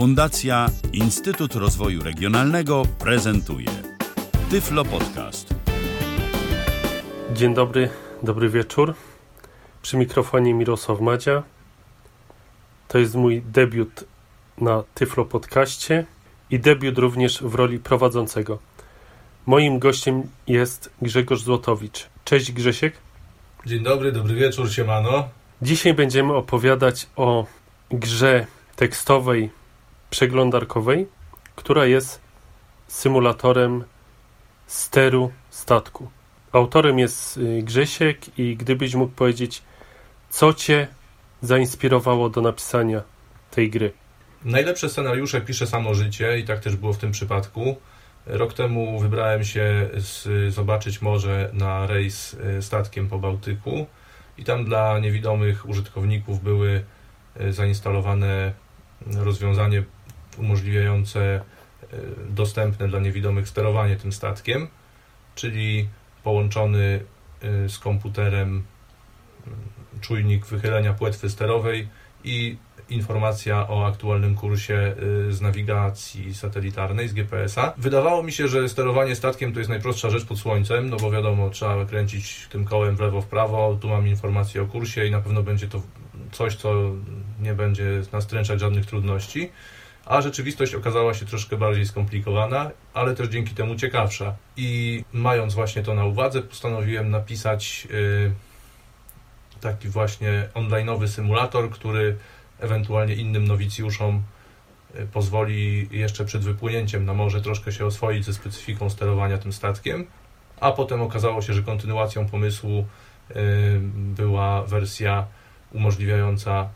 Fundacja Instytut Rozwoju Regionalnego prezentuje Tyflo Podcast. Dzień dobry, dobry wieczór. Przy mikrofonie Mirosław Madzia. To jest mój debiut na Tyflo Podcaście i debiut również w roli prowadzącego. Moim gościem jest Grzegorz Złotowicz. Cześć Grzesiek. Dzień dobry, dobry wieczór, siemano. Dzisiaj będziemy opowiadać o grze tekstowej przeglądarkowej, która jest symulatorem steru statku. Autorem jest y, Grzesiek i gdybyś mógł powiedzieć, co cię zainspirowało do napisania tej gry? Najlepsze scenariusze pisze samo życie i tak też było w tym przypadku. Rok temu wybrałem się z, zobaczyć morze na rejs y, statkiem po Bałtyku i tam dla niewidomych użytkowników były y, zainstalowane rozwiązanie umożliwiające e, dostępne dla niewidomych sterowanie tym statkiem, czyli połączony e, z komputerem mm, czujnik wychylenia płetwy sterowej i informacja o aktualnym kursie e, z nawigacji satelitarnej, z GPS-a. Wydawało mi się, że sterowanie statkiem to jest najprostsza rzecz pod słońcem, no bo wiadomo, trzeba kręcić tym kołem w lewo, w prawo, tu mam informację o kursie i na pewno będzie to coś, co nie będzie nastręczać żadnych trudności a rzeczywistość okazała się troszkę bardziej skomplikowana, ale też dzięki temu ciekawsza. I mając właśnie to na uwadze, postanowiłem napisać y, taki właśnie onlineowy symulator, który ewentualnie innym nowicjuszom y, pozwoli jeszcze przed wypłynięciem na morze troszkę się oswoić ze specyfiką sterowania tym statkiem. A potem okazało się, że kontynuacją pomysłu y, była wersja umożliwiająca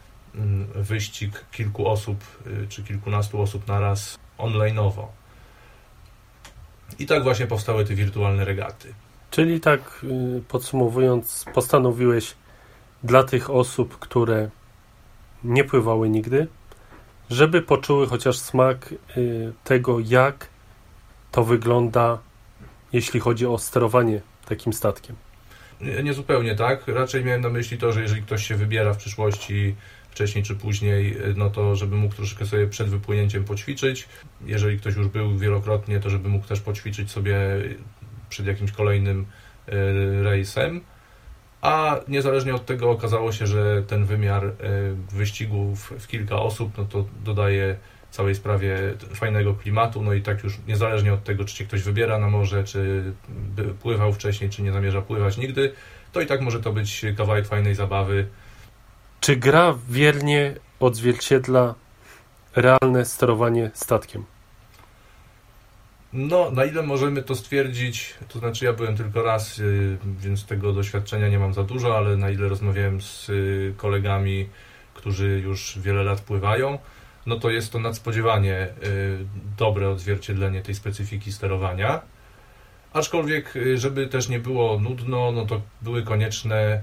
wyścig kilku osób, y, czy kilkunastu osób naraz onlineowo. I tak właśnie powstały te wirtualne regaty. Czyli tak y, podsumowując, postanowiłeś dla tych osób, które nie pływały nigdy, żeby poczuły chociaż smak y, tego, jak to wygląda, jeśli chodzi o sterowanie takim statkiem. Nie, nie zupełnie tak. Raczej miałem na myśli to, że jeżeli ktoś się wybiera w przyszłości wcześniej czy później, no to żeby mógł troszkę sobie przed wypłynięciem poćwiczyć. Jeżeli ktoś już był wielokrotnie, to żeby mógł też poćwiczyć sobie przed jakimś kolejnym e, rejsem. A niezależnie od tego okazało się, że ten wymiar e, wyścigów w kilka osób, no to dodaje całej sprawie fajnego klimatu, no i tak już niezależnie od tego, czy się ktoś wybiera na morze, czy pływał wcześniej, czy nie zamierza pływać nigdy, to i tak może to być kawałek fajnej zabawy, czy gra wiernie odzwierciedla realne sterowanie statkiem? No, na ile możemy to stwierdzić, to znaczy ja byłem tylko raz, y, więc tego doświadczenia nie mam za dużo, ale na ile rozmawiałem z y, kolegami, którzy już wiele lat pływają, no to jest to nadspodziewanie y, dobre odzwierciedlenie tej specyfiki sterowania. Aczkolwiek, żeby też nie było nudno, no to były konieczne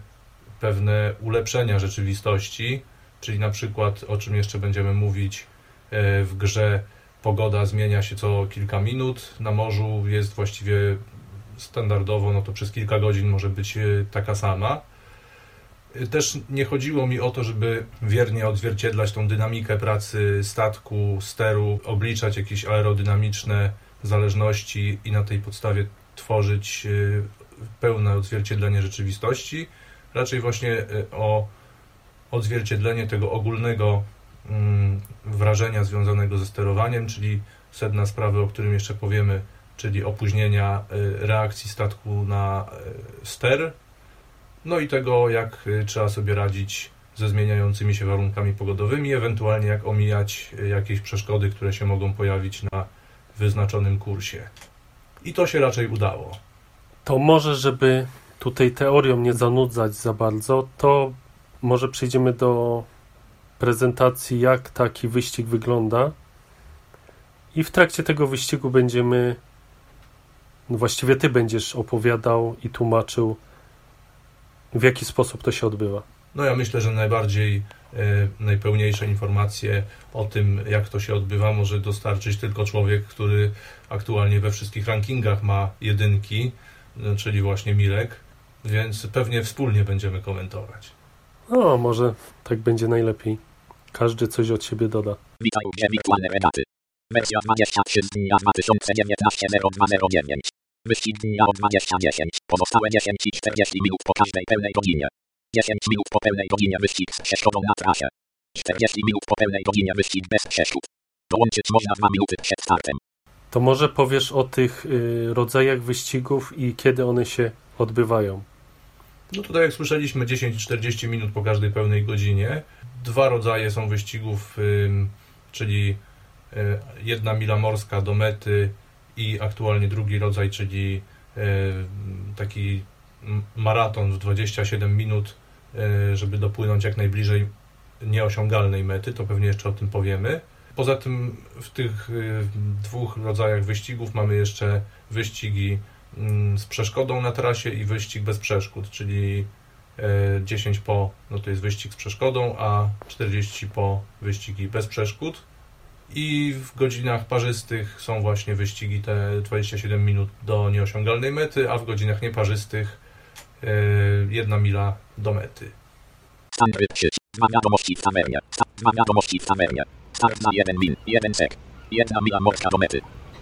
pewne ulepszenia rzeczywistości, czyli na przykład, o czym jeszcze będziemy mówić e, w grze, pogoda zmienia się co kilka minut, na morzu jest właściwie standardowo, no to przez kilka godzin może być e, taka sama. E, też nie chodziło mi o to, żeby wiernie odzwierciedlać tą dynamikę pracy statku, steru, obliczać jakieś aerodynamiczne zależności i na tej podstawie tworzyć pełne odzwierciedlenie rzeczywistości raczej właśnie y, o odzwierciedlenie tego ogólnego mm, wrażenia związanego ze sterowaniem, czyli sedna sprawy, o którym jeszcze powiemy, czyli opóźnienia y, reakcji statku na y, ster, no i tego, jak trzeba sobie radzić ze zmieniającymi się warunkami pogodowymi, ewentualnie jak omijać jakieś przeszkody, które się mogą pojawić na wyznaczonym kursie. I to się raczej udało. To może, żeby tutaj teorią nie zanudzać za bardzo, to może przejdziemy do prezentacji, jak taki wyścig wygląda. I w trakcie tego wyścigu będziemy, no właściwie ty będziesz opowiadał i tłumaczył, w jaki sposób to się odbywa. No ja myślę, że najbardziej, e, najpełniejsze informacje o tym, jak to się odbywa, może dostarczyć tylko człowiek, który aktualnie we wszystkich rankingach ma jedynki, e, czyli właśnie Mirek więc pewnie wspólnie będziemy komentować. No, może tak będzie najlepiej. Każdy coś od siebie doda. Witaj gdzie wirtualne regaty. Wersja 23 z dnia 2019-0209. Wyścig dnia o 20.10. Pozostałe 10 i 40 minut po każdej pełnej godzinie. 10 minut po pełnej godzinie wyścig z przeszkodą na trasie. 40 minut po pełnej godzinie wyścig bez przeszkód. Dołączyć można 2 minuty przed startem. To może powiesz o tych y, rodzajach wyścigów i kiedy one się odbywają. No tutaj jak słyszeliśmy 10-40 minut po każdej pełnej godzinie. Dwa rodzaje są wyścigów, czyli y, jedna mila morska do mety i aktualnie drugi rodzaj, czyli y, taki maraton w 27 minut, y, żeby dopłynąć jak najbliżej nieosiągalnej mety, to pewnie jeszcze o tym powiemy. Poza tym w tych dwóch rodzajach wyścigów mamy jeszcze wyścigi z przeszkodą na trasie i wyścig bez przeszkód, czyli e, 10 po no to jest wyścig z przeszkodą, a 40 po wyścigi bez przeszkód. I w godzinach parzystych są właśnie wyścigi te 27 minut do nieosiągalnej mety, a w godzinach nieparzystych e, jedna mila do mety. Stan gry sieć. Dwa wiadomości w tawernie. Sta- Dwa wiadomości w tawernie. Start na 1 min. 1 sek. Jedna mila morska do mety.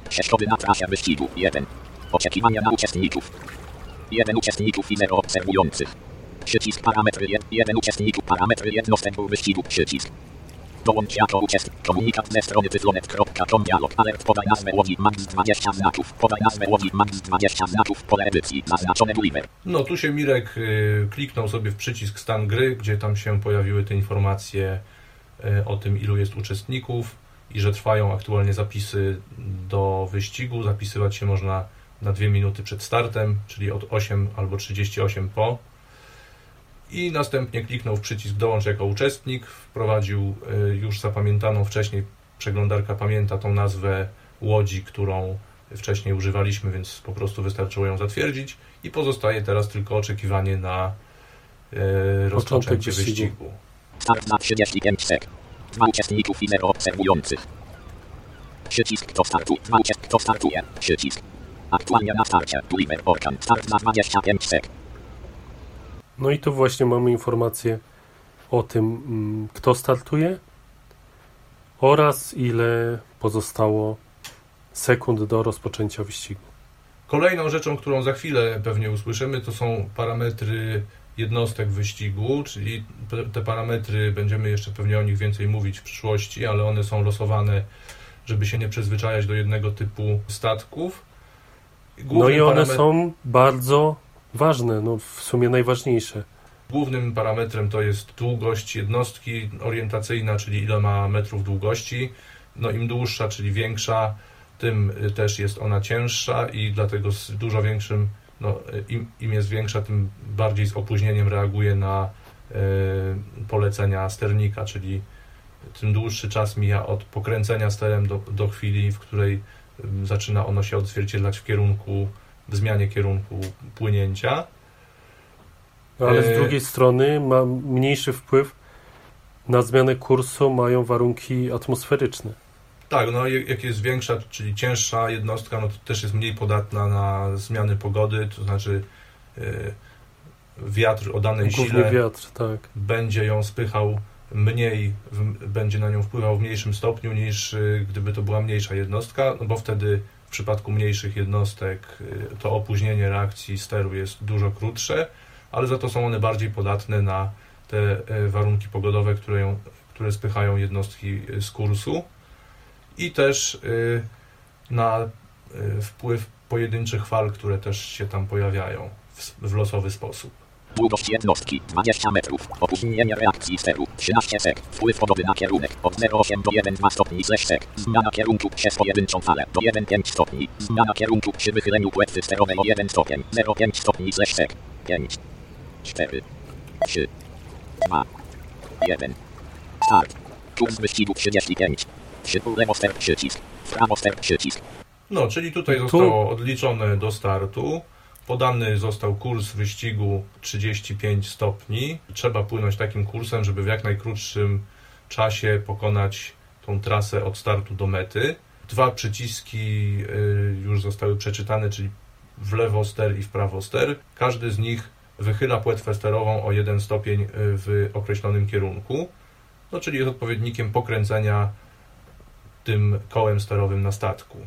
Przeszkody na trasie wyścigu. 1. Oczekiwania na uczestników. 1 uczestników i 0 obserwujących. Przycisk parametry 1 uczestników parametry jednostępu wyścigu przycisk. Dołącz jako uczestnik. Komunikat ze strony tyflonet.com dialog. Alert podaj nazwę łodzi max 20 znaków. Podaj nazwę łodzi max 20 znaków. Pole edycji. Zaznaczone. No tu się Mirek y, kliknął sobie w przycisk stan gry, gdzie tam się pojawiły te informacje y, o tym, ilu jest uczestników i że trwają aktualnie zapisy do wyścigu. Zapisywać się można na 2 minuty przed startem, czyli od 8 albo 38 po. I następnie kliknął w przycisk dołącz jako uczestnik. Wprowadził y, już zapamiętaną wcześniej, przeglądarka pamięta tą nazwę łodzi, którą wcześniej używaliśmy, więc po prostu wystarczyło ją zatwierdzić i pozostaje teraz tylko oczekiwanie na e, rozpoczęcie wyścigu. Start na 35 sek. Dwa uczestników i 0 obserwujących. Przycisk kto startuje. Dwa uczest kto startuje. Przycisk. Aktualnie na starcie. Gulliver Orkan. Start na 25 sek. No i tu właśnie mamy informację o tym, mm, kto startuje oraz ile pozostało sekund do rozpoczęcia wyścigu. Kolejną rzeczą, którą za chwilę pewnie usłyszymy, to są parametry jednostek wyścigu, czyli te parametry, będziemy jeszcze pewnie o nich więcej mówić w przyszłości, ale one są losowane, żeby się nie przyzwyczajać do jednego typu statków. No i one paramet- są bardzo ważne, no w sumie najważniejsze. Głównym parametrem to jest długość jednostki orientacyjna, czyli ile ma metrów długości. No im dłuższa, czyli większa, tym y, też jest ona cięższa i dlatego z dużo większym, no, y, im, im jest większa, tym bardziej z opóźnieniem reaguje na y, polecenia sternika, czyli tym dłuższy czas mija od pokręcenia sterem do, do chwili, w której zaczyna ono się odzwierciedlać w kierunku, w zmianie kierunku płynięcia. Ale z E, drugiej strony ma mniejszy wpływ na zmianę kursu mają warunki atmosferyczne. Tak, no jak jest większa, czyli cięższa jednostka, no to też jest mniej podatna na zmiany pogody, to znaczy yy, wiatr o danej Główny sile wiatr, tak. będzie ją spychał mniej, w, będzie na nią wpływał w mniejszym stopniu niż y, gdyby to była mniejsza jednostka, no bo wtedy w przypadku mniejszych jednostek y, to opóźnienie reakcji steru jest dużo krótsze, ale za to są one bardziej podatne na te y, warunki pogodowe, które, ją, które spychają jednostki y, z kursu i też na wpływ pojedynczych fal, które też się tam pojawiają w, w losowy sposób. Długość jednostki 20 metrów. Opóźnienie reakcji steru 13 sek. Wpływ pogody na kierunek od 0,8 do 1,2 stopni slash sek. Zmiana kierunku przez pojedynczą falę do 1,5 stopni. Zmiana kierunku przy wychyleniu płetwy sterowej o 1 stopień 0,5 stopni slash sek. 5 4 3 2 1 Start. Kurs wyścigu 35 3 lewo ster przycisk. W prawo ster przycisk. No, czyli tutaj Tu- zostało odliczone do startu. Podany został kurs wyścigu 35 stopni. Trzeba płynąć takim kursem, żeby w jak najkrótszym czasie pokonać tą trasę od startu do mety. Dwa przyciski y, już zostały przeczytane, czyli w lewo ster i w prawo ster. Każdy z nich wychyla płetwę sterową o jeden stopień y, w określonym kierunku. no czyli jest odpowiednikiem pokręcenia tym kołem sterowym na statku.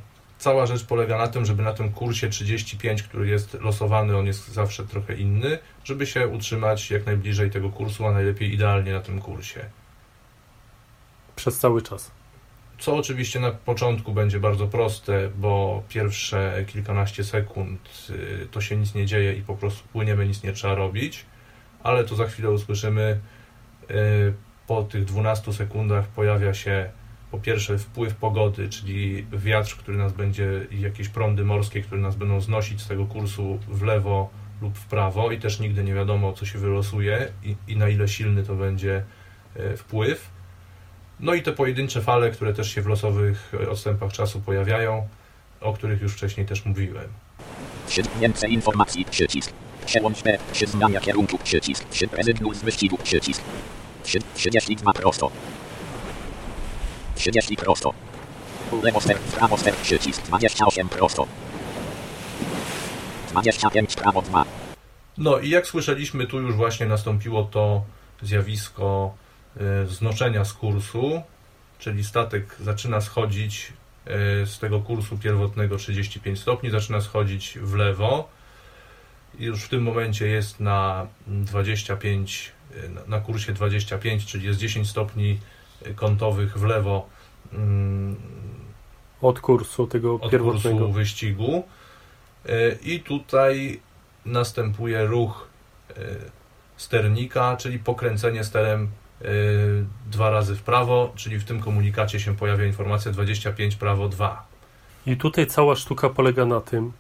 Cała rzecz polega na tym, żeby na tym kursie 35, który jest losowany, on jest zawsze trochę inny, żeby się utrzymać jak najbliżej tego kursu, a najlepiej idealnie na tym kursie. Przez cały czas. Co oczywiście na początku będzie bardzo proste, bo pierwsze kilkanaście sekund y, to się nic nie dzieje i po prostu płyniemy, nic nie trzeba robić, ale to za chwilę usłyszymy. y, Po tych 12 sekundach pojawia się po pierwsze wpływ pogody, czyli wiatr, który nas będzie i jakieś prądy morskie, które nas będą znosić z tego kursu w lewo lub w prawo i też nigdy nie wiadomo, co się wylosuje i, i na ile silny to będzie y, wpływ. No i te pojedyncze fale, które też się w losowych e, odstępach czasu pojawiają, o których już wcześniej też mówiłem. Więcej informacji, przycisk. Przełącz P, przy zmiania kierunku, przycisk. Przy rezygnuj z wyścigu, przycisk. Przy 32 prosto. 30 prosto. Lewo ster, w prawo ster, przycisk. 28 prosto. 25 prawo 2. No i jak słyszeliśmy, tu już właśnie nastąpiło to zjawisko e, znoszenia z kursu, czyli statek zaczyna schodzić e, z tego kursu pierwotnego 35 stopni, zaczyna schodzić w lewo. Już w tym momencie jest na 25, e, na- kursie 25, czyli jest 10 stopni kątowych w lewo Od kursu tego od pierwotnego. kursu wyścigu. E, I tutaj następuje ruch e, sternika, czyli pokręcenie sterem e, dwa razy w prawo, czyli w tym komunikacie się pojawia informacja 25 prawo 2. I tutaj cała sztuka polega na tym,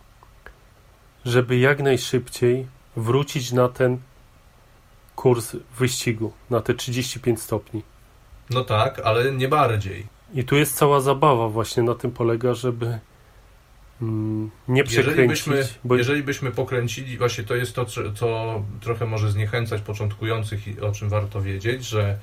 żeby jak najszybciej wrócić na ten kurs wyścigu, na te 35 stopni. No tak, ale nie bardziej. I tu jest cała zabawa właśnie na tym polega, żeby mm, nie Jeżeli przekręcić, byśmy, bo jeżeli byśmy pokręcili, właśnie to jest to, co- trochę może zniechęcać początkujących i o czym warto wiedzieć, że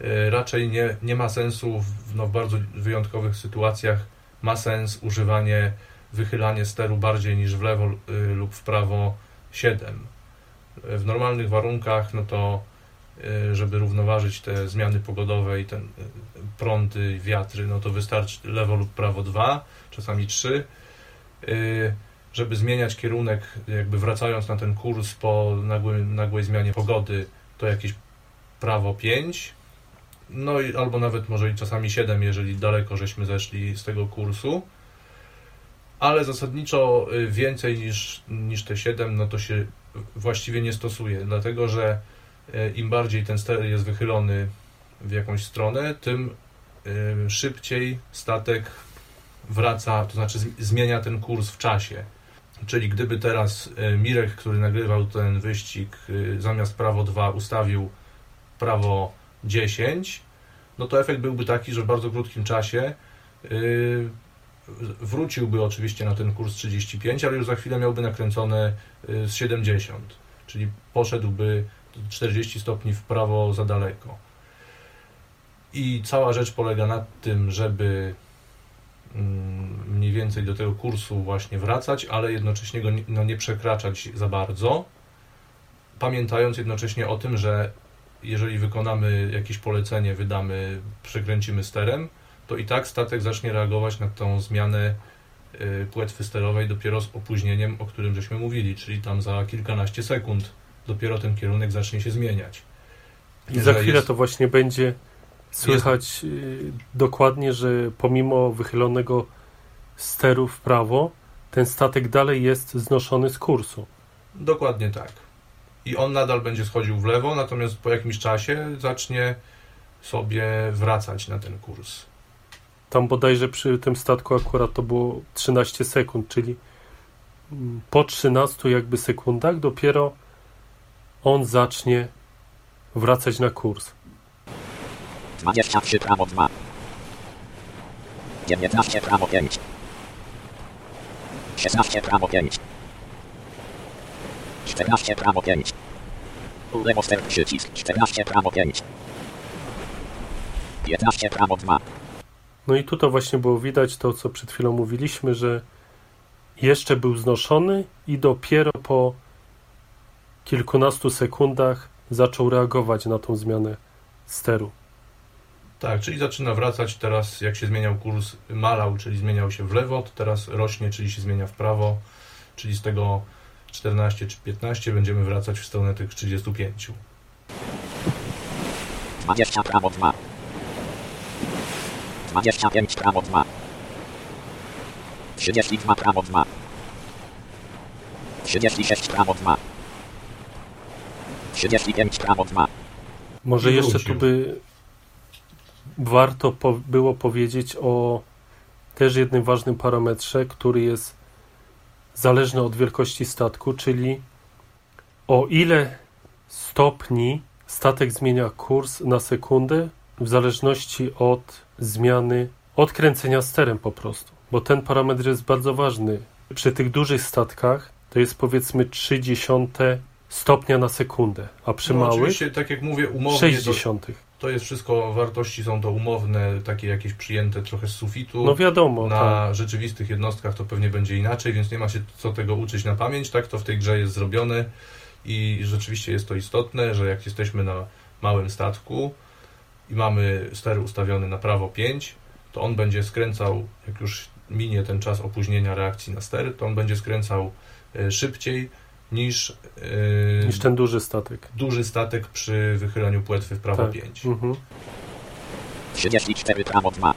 e, raczej nie, nie ma sensu w, no, w bardzo wyjątkowych sytuacjach ma sens używanie, wychylanie steru bardziej niż w lewo y, lub w prawo 7. W normalnych warunkach, no to żeby równoważyć te zmiany pogodowe i ten y, prądy, wiatry, no to wystarczy lewo lub prawo 2, czasami 3 y, żeby zmieniać kierunek, jakby wracając na ten kurs po nagłym, nagłej zmianie pogody, to jakieś prawo 5, no i albo nawet może i czasami 7, jeżeli daleko żeśmy zeszli z tego kursu. Ale zasadniczo więcej niż, niż te 7, no to się właściwie nie stosuje, dlatego że im bardziej ten ster jest wychylony w jakąś stronę, tym y, szybciej statek wraca, to znaczy zmienia ten kurs w czasie. Czyli gdyby teraz e, Mirek, który nagrywał ten wyścig, e, zamiast prawo 2 ustawił prawo 10, no to efekt byłby taki, że w bardzo krótkim czasie e, wróciłby oczywiście na ten kurs 35, ale już za chwilę miałby nakręcone e, z 70, czyli poszedłby 40 stopni w prawo za daleko. I cała rzecz polega na tym, żeby mm, mniej więcej do tego kursu właśnie wracać, ale jednocześnie go no, nie przekraczać za bardzo, pamiętając jednocześnie o tym, że jeżeli wykonamy jakieś polecenie, wydamy, przekręcimy sterem, to i tak statek zacznie reagować na tą zmianę y, płetwy sterowej dopiero z opóźnieniem, o którym żeśmy mówili, czyli tam za kilkanaście sekund dopiero ten kierunek zacznie się zmieniać. I za chwilę jest- to właśnie będzie słychać y, dokładnie, że pomimo wychylonego steru w prawo, ten statek dalej jest znoszony z kursu. Dokładnie tak. I on nadal będzie schodził w lewo, natomiast po jakimś czasie zacznie sobie wracać na ten kurs. Tam bodajże przy tym statku akurat to było 13 sekund, czyli po 13 jakby sekundach dopiero on zacznie wracać na kurs. 23 prawo 2. 19 prawo 5. 16 prawo 5. 14 prawo 5. Lewo ster przycisk 14 prawo 5. 15 prawo 2. No i tutaj właśnie było widać to, co przed chwilą mówiliśmy, że jeszcze był znoszony i dopiero po kilkunastu sekundach zaczął reagować na tą zmianę steru. Tak, czyli zaczyna wracać teraz, jak się zmieniał kurs, malał, czyli zmieniał się w lewo, to teraz rośnie, czyli się zmienia w prawo, czyli z tego 14 czy 15 będziemy wracać w stronę tych 35. 20 prawo 2. 25 prawo 2. 32 prawo 2. 36 prawo 2. 35 prawo 2. Może jeszcze tu by warto po, było powiedzieć o też jednym ważnym parametrze, który jest zależny od wielkości statku, czyli o ile stopni statek zmienia kurs na sekundę w zależności od zmiany, od kręcenia sterem po prostu. Bo ten parametr jest bardzo ważny. Przy tych dużych statkach to jest powiedzmy 0,3 stopnia na sekundę, a przy No, małych oczywiście, tak jak mówię, umownie 6 to, to jest wszystko, wartości są to umowne, takie jakieś przyjęte trochę z sufitu. No wiadomo, na tak. rzeczywistych jednostkach to pewnie będzie inaczej, więc nie ma się co tego uczyć na pamięć, tak to w tej grze jest zrobione i rzeczywiście jest to istotne, że jak jesteśmy na małym statku i mamy ster ustawiony na prawo 5, to on będzie skręcał, jak już minie ten czas opóźnienia reakcji na ster, to on będzie skręcał e, szybciej niż, e, niż ten duży statek. duży statek przy wychyleniu płetwy w prawo Tak. 5. Mhm. 34 prawo 2.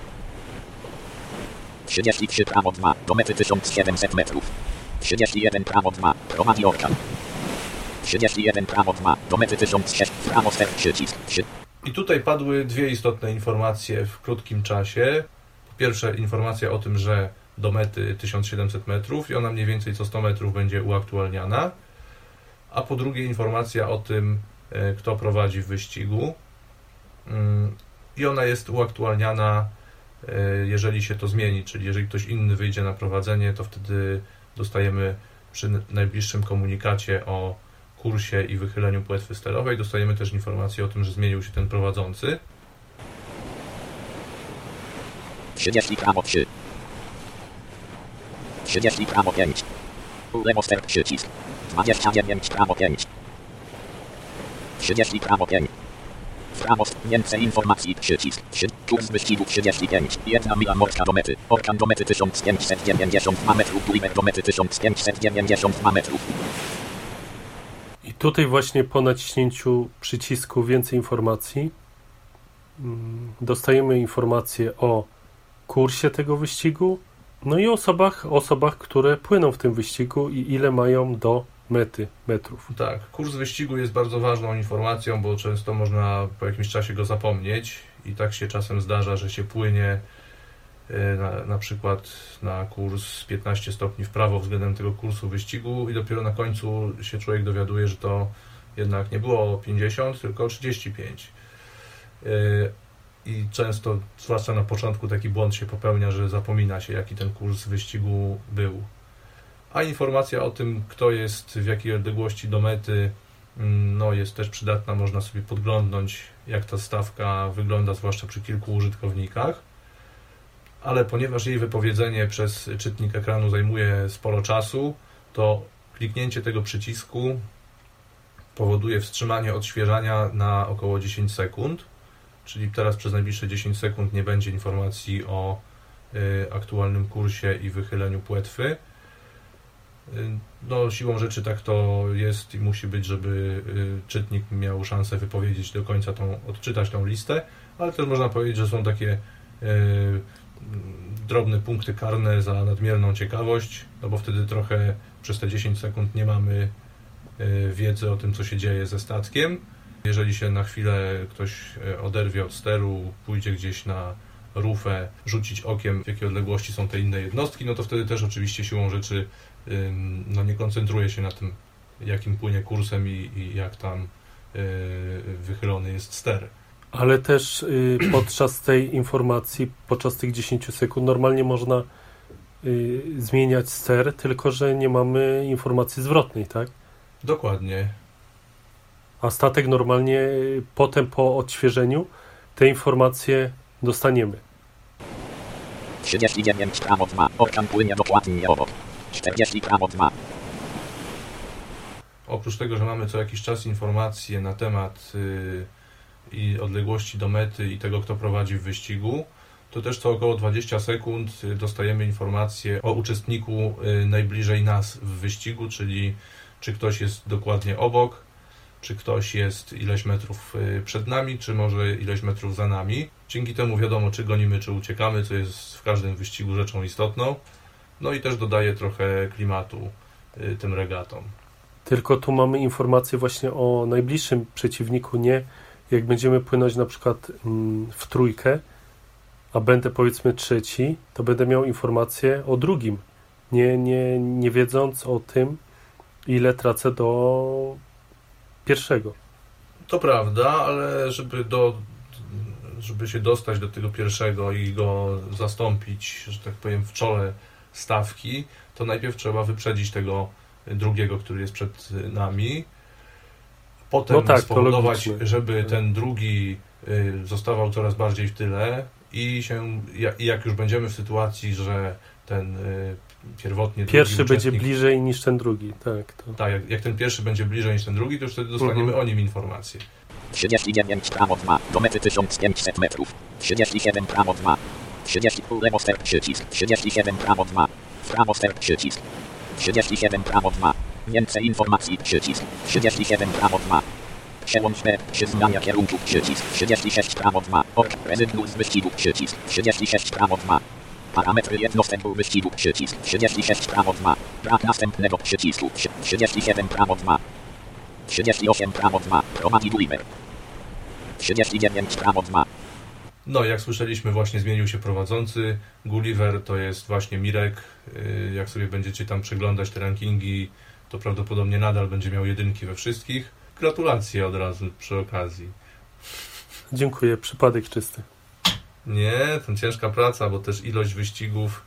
33 prawo 2. Do mety 1700 metrów. 31 prawo 2. Prowadzi orkan. 31 prawo 2. Do mety 1600. Prawo ster przycisk. Przy... I tutaj padły dwie istotne informacje w krótkim czasie. Po pierwsze, informacja o tym, że do mety 1700 metrów i ona mniej więcej co 100 metrów będzie uaktualniana. A po drugie, informacja o tym, e, kto prowadzi w wyścigu. Mm, I ona jest uaktualniana, e, jeżeli się to zmieni, czyli jeżeli ktoś inny wyjdzie na prowadzenie, to wtedy dostajemy przy najbliższym komunikacie o kursie i wychyleniu płetwy sterowej. Dostajemy też informację o tym, że zmienił się ten prowadzący. 30 prawo 3. 30 prawo 5. Lewo ster przycisk. 29 prawo 5. 30 prawo 5. W prawo więcej informacji przycisk. Trzy- Kurs wyścigu 35. Jedna mila morska do mety. Orkan do mety 1592 metrów. Gulliver do mety 1592 metrów. I tutaj właśnie po naciśnięciu przycisku więcej informacji mm, dostajemy informacje o kursie tego wyścigu, no i osobach, osobach, które płyną w tym wyścigu i ile mają do mety metrów. Tak, kurs wyścigu jest bardzo ważną informacją, bo często można po jakimś czasie go zapomnieć i tak się czasem zdarza, że się płynie e, na, na przykład na kurs 15 stopni w prawo względem tego kursu wyścigu i dopiero na końcu się człowiek dowiaduje, że to jednak nie było 50, tylko 35. I często, zwłaszcza na początku, taki błąd się popełnia, że zapomina się, jaki ten kurs wyścigu był a informacja o tym, kto jest w jakiej odległości do mety, mm, no, jest też przydatna. Można sobie podglądnąć, jak ta stawka wygląda, zwłaszcza przy kilku użytkownikach. Ale ponieważ jej wypowiedzenie przez czytnik ekranu zajmuje sporo czasu, to kliknięcie tego przycisku powoduje wstrzymanie odświeżania na około 10 sekund. Czyli teraz przez najbliższe 10 sekund nie będzie informacji o y, aktualnym kursie i wychyleniu płetwy. No, siłą rzeczy tak to jest i musi być, żeby y, czytnik miał szansę wypowiedzieć do końca tą, odczytać tą listę, ale też można powiedzieć, że są takie y, drobne punkty karne za nadmierną ciekawość, no bo wtedy trochę przez te 10 sekund nie mamy y, wiedzy o tym, co się dzieje ze statkiem. Jeżeli się na chwilę ktoś y, oderwie od steru, pójdzie gdzieś na rufę, rzucić okiem, w jakiej odległości są te inne jednostki, no to wtedy też oczywiście siłą rzeczy no nie koncentruje się na tym, jakim płynie kursem i, i jak tam yy, wychylony jest ster. Ale też y, podczas tej informacji, podczas tych 10 sekund, normalnie można y, zmieniać ster, tylko że nie mamy informacji zwrotnej, tak? Dokładnie. A statek normalnie y, potem po odświeżeniu te informacje dostaniemy. 39 prawo 2. Orkan płynie dokładnie obok. 40 prawo 2. Oprócz tego, że mamy co jakiś czas informacje na temat yy, i odległości do mety i tego, kto prowadzi w wyścigu, to też co około 20 sekund dostajemy informację o uczestniku najbliżej nas w wyścigu, czyli czy ktoś jest dokładnie obok, czy ktoś jest ileś metrów przed nami, czy może ileś metrów za nami. Dzięki temu wiadomo, czy gonimy, czy uciekamy, co jest w każdym wyścigu rzeczą istotną. No i też dodaje trochę klimatu tym regatom. Tylko tu mamy informację właśnie o najbliższym przeciwniku, nie jak będziemy płynąć na przykład mm, w trójkę, a będę powiedzmy trzeci, to będę miał informację o drugim, nie, nie, nie wiedząc o tym, ile tracę do pierwszego. To prawda, ale żeby, do, żeby się dostać do tego pierwszego i go zastąpić, że tak powiem, w czole stawki, to najpierw trzeba wyprzedzić tego drugiego, który jest przed nami. Potem no tak, spowodować, żeby ten drugi y, zostawał coraz bardziej w tyle i się, jak już będziemy w sytuacji, że ten y, pierwotnie Pierwszy będzie bliżej niż ten drugi, tak. To. Tak, jak, jak, ten pierwszy będzie bliżej niż ten drugi, to już wtedy dostaniemy mhm. o nim informację. 39 prawo 2, do mety 1500 metrów. 37 prawo 2. 30 lewo ster przycisk. 37 prawo 2. Prawo ster przycisk. 37 prawo 2. Więcej informacji przycisk. 37 prawo 2. Przełącz B, przy zmianie kierunku przycisk. 36 prawo 2. Ok, rezygnuj z wyścigu przycisk. 36 prawo 2. Parametry jednostępu wyścigu przycisk. 36 prawo 2. Brak następnego przycisku. 37 prawo 2. 38 prawo 2. Prowadzi Gulliver. 39 prawo 2. No, jak słyszeliśmy, właśnie zmienił się prowadzący. Gulliver to jest właśnie Mirek. Y, jak sobie będziecie tam przeglądać te rankingi, to prawdopodobnie nadal będzie miał jedynki we wszystkich. Gratulacje od razu przy okazji. Dziękuję, przypadek czysty. Nie, to ciężka praca, bo też ilość wyścigów,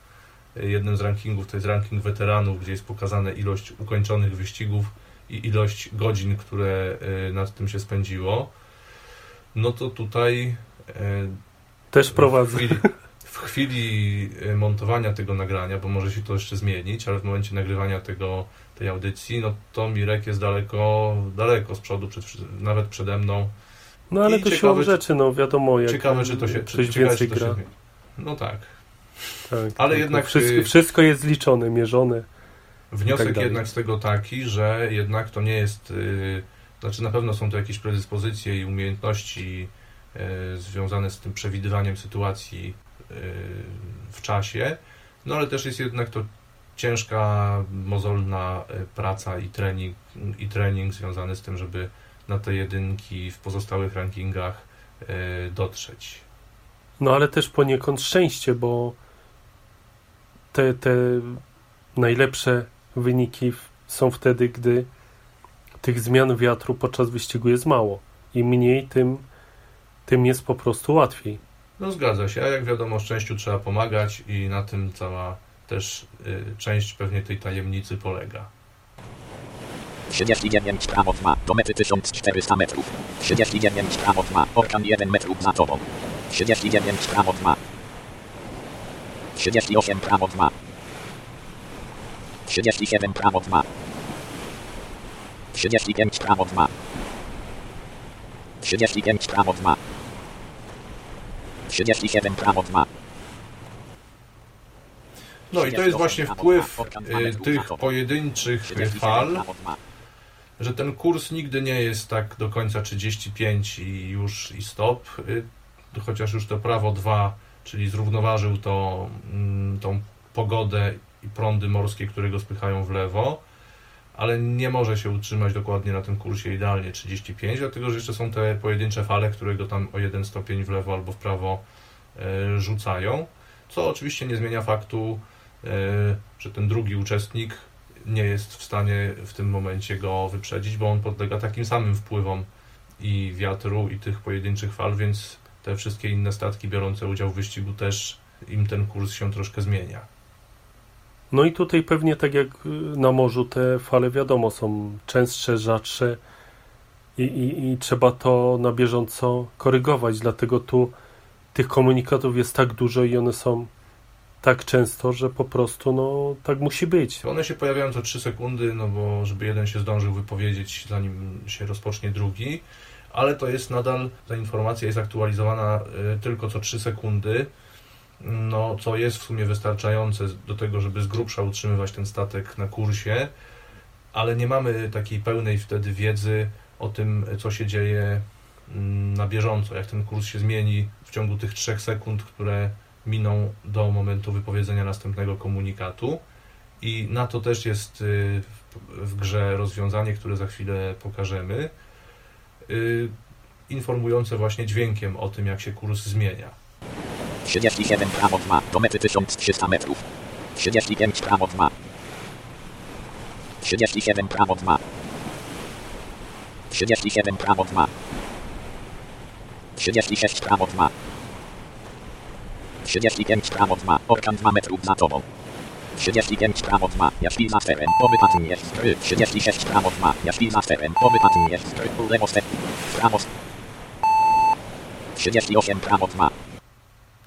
y, jednym z rankingów to jest ranking weteranów, gdzie jest pokazane ilość ukończonych wyścigów i ilość godzin, które y, nad tym się spędziło. No to tutaj też prowadzę. W chwili, w chwili montowania tego nagrania, bo może się to jeszcze zmienić, ale w momencie nagrywania tego, tej audycji, no to Mirek jest daleko, daleko z przodu, przed, nawet przede mną. No ale I to siłą rzeczy, no wiadomo, jak ciekawe, czy to się, coś ciekawe, więcej gra. Się, no tak. tak ale tak, jednak... Wszystko, y, wszystko, jest zliczone, mierzone. Wniosek tak jednak z tego taki, że jednak to nie jest... Yy, znaczy na pewno są to jakieś predyspozycje i umiejętności E, związane z tym przewidywaniem sytuacji e, w czasie, no ale też jest jednak to ciężka, mozolna e, praca i trening, i trening związany z tym, żeby na te jedynki w pozostałych rankingach dotrzeć. No ale też poniekąd szczęście, bo te, te najlepsze wyniki są wtedy, gdy tych zmian wiatru podczas wyścigu jest mało. Im mniej, tym tym jest po prostu łatwiej. No zgadza się, a jak wiadomo, szczęściu trzeba pomagać i na tym cała też y, część pewnie tej tajemnicy polega. 39 prawo 2, do mety 1400 metrów. 39 prawo 2, orkan 1 metrów za tobą. 39 prawo 2. 38 prawo 2. 37 prawo 2. 35 prawo 2. 35 prawo 2. 37 prawo 2. No i to jest właśnie wpływ y, tych pojedynczych fal, że ten kurs nigdy nie jest tak do końca 35 i już i stop, y, chociaż już to prawo 2, czyli zrównoważył to, mm, tą pogodę i prądy morskie, które go spychają w lewo ale nie może się utrzymać dokładnie na tym kursie idealnie 35, dlatego że jeszcze są te pojedyncze fale, które go tam o jeden stopień w lewo albo w prawo e, rzucają, co oczywiście nie zmienia faktu, e, że ten drugi uczestnik nie jest w stanie w tym momencie go wyprzedzić, bo on podlega takim samym wpływom i wiatru, i tych pojedynczych fal, więc te wszystkie inne statki biorące udział w wyścigu też im ten kurs się troszkę zmienia. No i tutaj pewnie tak jak na morzu te fale wiadomo są częstsze, rzadsze i, i, i trzeba to na bieżąco korygować, dlatego tu tych komunikatów jest tak dużo i one są tak często, że po prostu no tak musi być. One się pojawiają co 3 sekundy, no bo żeby jeden się zdążył wypowiedzieć zanim się rozpocznie drugi, ale to jest nadal, ta informacja jest aktualizowana y, tylko co 3 sekundy, no, co jest w sumie wystarczające do tego, żeby z grubsza utrzymywać ten statek na kursie, ale nie mamy takiej pełnej wtedy wiedzy o tym, co się dzieje mm, na bieżąco, jak ten kurs się zmieni w ciągu tych 3 sekund, które miną do momentu wypowiedzenia następnego komunikatu. I na to też jest y, w grze rozwiązanie, które za chwilę pokażemy, y, informujące właśnie dźwiękiem o tym, jak się kurs zmienia. 37 prawo 2, do mety 1300 metrów. 35 prawo 2. 37 prawo 2. 37 prawo 2. 36 prawo 2. 35 prawo 2. Orkan 2 metrów za tobą. 35 prawo 2. Jaśli za sterem. Obywatel jest 3. 36 prawo 2. Jaśli za sterem. Obywatel jest 3. Lewo ster. Prawo. 38 prawo 2.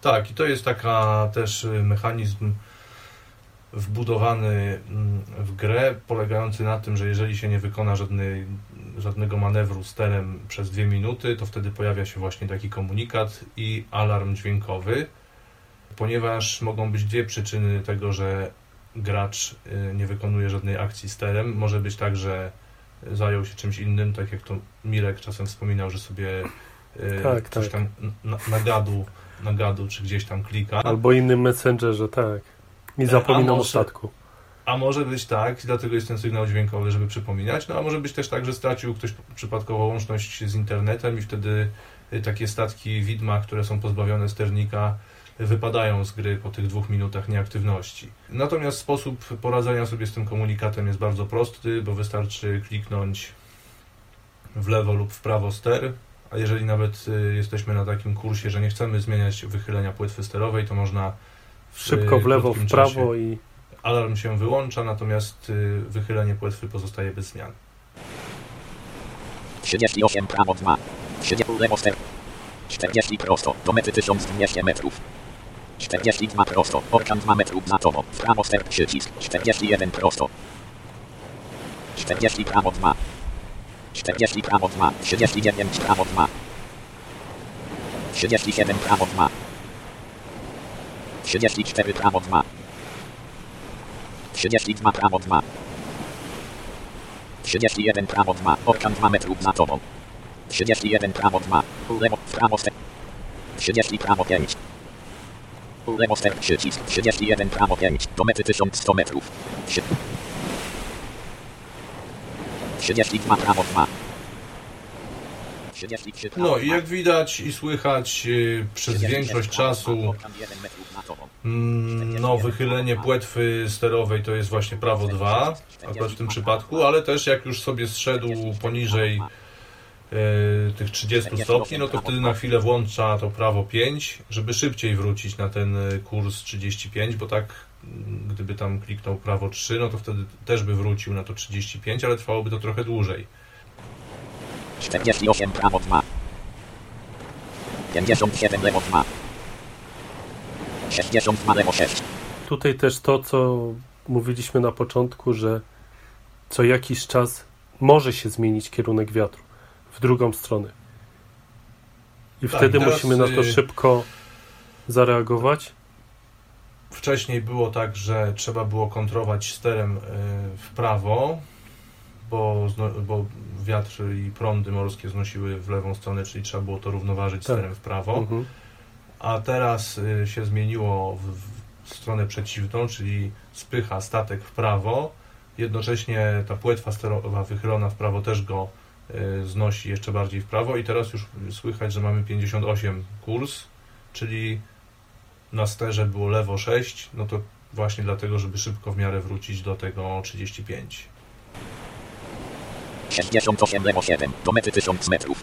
Tak, i to jest taka też y, mechanizm wbudowany mm, w grę, polegający na tym, że jeżeli się nie wykona żadnej, żadnego manewru sterem przez dwie minuty, to wtedy pojawia się właśnie taki komunikat i alarm dźwiękowy, ponieważ mogą być dwie przyczyny tego, że gracz y, nie wykonuje żadnej akcji sterem. Może być tak, że zajął się czymś innym, tak jak to Mirek czasem wspominał, że sobie y, Tak, coś tak. tam na, na gadu na gadu, czy gdzieś tam klika. Albo innym messengerze, tak. I zapominam a o statku. A może być tak, dlatego jest ten sygnał dźwiękowy, żeby przypominać, no a może być też tak, że stracił ktoś przypadkowo łączność z internetem i wtedy y, takie statki widma, które są pozbawione sternika, wypadają z gry po tych dwóch minutach nieaktywności. Natomiast sposób poradzenia sobie z tym komunikatem jest bardzo prosty, bo wystarczy kliknąć w lewo lub w prawo ster, a jeżeli nawet y, jesteśmy na takim kursie, że nie chcemy zmieniać wychylenia płetwy sterowej, to można w, Szybko w lewo, w prawo i Alarm się wyłącza, natomiast y, wychylenie płetwy pozostaje bez zmian. 38 prawo 2. 30 lewo ster. 40 prosto. Do mety 1200 metrów. 42 prosto. Orkan 2 metrów za tobą. W prawo ster przycisk. 41 prosto. 40 prawo 2. 40 prawo 2. 39 prawo 2. 37 prawo 2. 34 prawo 2. 32 prawo 2. 31 prawo 2. Orkan 2 metrów za tobą. 31 prawo 2. Lewo, w prawo ster. 30 prawo 5. Lewo ster przycisk. 31 prawo 5. Do mety 1100 metrów. Sie- 32 prawo 2. 33 prawo No i 2. jak widać i słychać y, przez 36 większość czasu, 2. Orkan 1 metrów za tobą. mm, no wychylenie płetwy sterowej to jest właśnie prawo 2, akurat w tym przypadku, ale też jak już sobie zszedł poniżej tych 30 stopni, no to wtedy na chwilę włącza to prawo 5, żeby szybciej wrócić na ten y, kurs 35, bo tak mm, gdyby tam kliknął prawo 3, no to wtedy też by wrócił na to 35, ale trwałoby to trochę dłużej. 48 prawo 2. 57 lewo 2. 62 lewo 6. tutaj też to, co mówiliśmy na początku, że co jakiś czas może się zmienić kierunek wiatru w drugą stronę. I Tak, wtedy musimy na to y- szybko zareagować. Wcześniej było tak, że trzeba było kontrować sterem y, w prawo, bo, bo wiatr i prądy morskie znosiły w lewą stronę, czyli trzeba było to równoważyć Tak. sterem w prawo. Mhm. A teraz y, się zmieniło w, stronę przeciwną, czyli spycha statek w prawo. Jednocześnie ta płetwa sterowa wychylona w prawo też go znosi jeszcze bardziej w prawo i teraz już słychać, że mamy 58 kurs, czyli na sterze było lewo 6, no to właśnie dlatego, żeby szybko w miarę wrócić do tego 35. 68 lewo 7. Do mety 1000 metrów.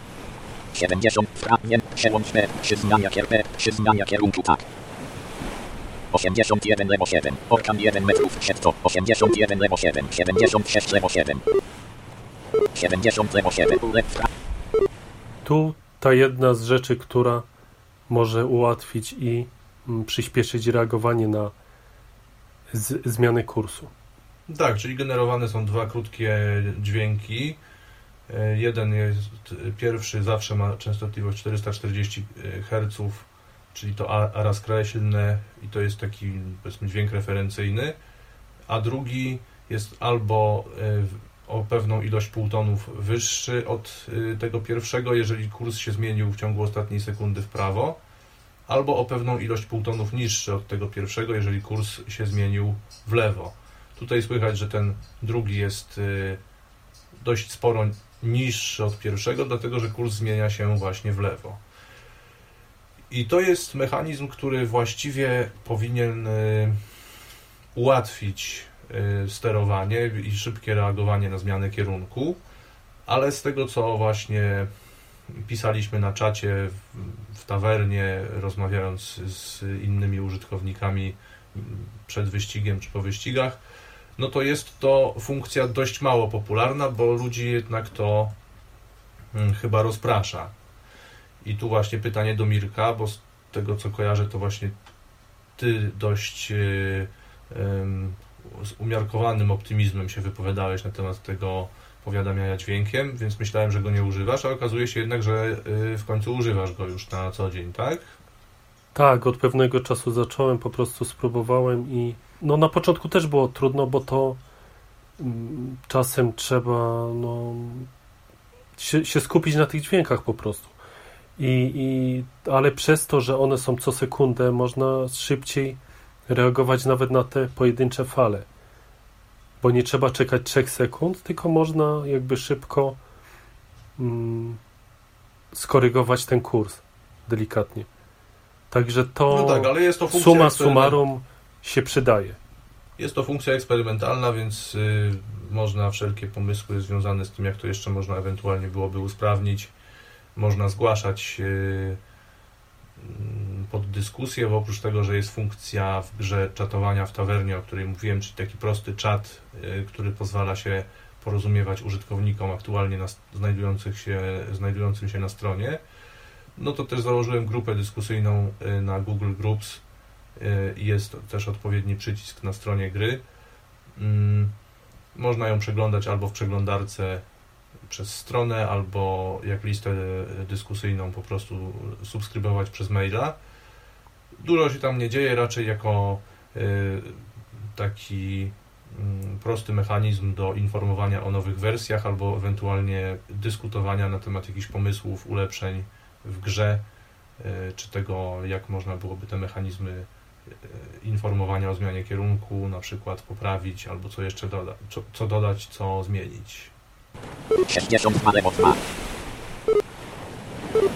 70 fragment. Przełącz P. Przyznania kier P. Przyznania kierunku tak. 81 lewo 7. Orkan 1 metrów przed to. 81 lewo 7. 76 lewo 7. 70 lewo 7. Lew fra- Tu ta jedna z rzeczy, która może ułatwić i mm, przyspieszyć reagowanie na z, zmiany kursu. Tak, czyli generowane są dwa krótkie dźwięki. E, Jeden jest, pierwszy zawsze ma częstotliwość 440 Hz, czyli to a- a rozkreślne i to jest taki powiedzmy dźwięk referencyjny, a drugi jest albo e, o pewną ilość półtonów wyższy od e, tego pierwszego, jeżeli kurs się zmienił w ciągu ostatniej sekundy w prawo, albo o pewną ilość półtonów niższy od tego pierwszego, jeżeli kurs się zmienił w lewo. Tutaj słychać, że ten drugi jest e, dość sporo niższy od pierwszego, dlatego że kurs zmienia się właśnie w lewo. I to jest mechanizm, który właściwie powinien y, ułatwić y, sterowanie i szybkie reagowanie na zmianę kierunku, ale z tego co właśnie pisaliśmy na czacie w, tawernie, rozmawiając z innymi użytkownikami przed wyścigiem czy po wyścigach, no to jest to funkcja dość mało popularna, bo ludzi jednak to mm, chyba rozprasza. I tu właśnie pytanie do Mirka, bo z tego co kojarzę, to właśnie ty dość ym, z umiarkowanym optymizmem się wypowiadałeś na temat tego powiadamiania dźwiękiem, więc myślałem, że go nie używasz, a okazuje się jednak, że yy, w końcu używasz go już na co dzień, tak? Tak, od pewnego czasu zacząłem, po prostu spróbowałem i no na początku też było trudno, bo to mm, czasem trzeba no, się, się skupić na tych dźwiękach po prostu. I, i, ale przez to, że one są co sekundę, można szybciej reagować nawet na te pojedyncze fale. Bo nie trzeba czekać 3 sekund, tylko można jakby szybko mm, skorygować ten kurs delikatnie. Także to No tak, ale jest to suma summarum się przydaje. Jest to funkcja eksperymentalna, więc y, można wszelkie pomysły związane z tym, jak to jeszcze można ewentualnie byłoby usprawnić, można zgłaszać y, pod dyskusję, bo oprócz tego, że jest funkcja w grze czatowania w tawernie, o której mówiłem, czyli taki prosty czat, y, który pozwala się porozumiewać użytkownikom aktualnie nas, znajdujących się, znajdującym się na stronie, no to też założyłem grupę dyskusyjną y, na Google Groups, Y, Jest też odpowiedni przycisk na stronie gry. Mm, Można ją przeglądać albo w przeglądarce przez stronę, albo jak listę dyskusyjną po prostu subskrybować przez maila. Dużo się tam nie dzieje, raczej jako y, taki mm, prosty mechanizm do informowania o nowych wersjach albo ewentualnie dyskutowania na temat jakichś pomysłów, ulepszeń w grze, y, czy tego, jak można byłoby te mechanizmy y, informowania o zmianie kierunku na przykład poprawić, albo co jeszcze dodać, co, co dodać, co zmienić. 62 lewo 2.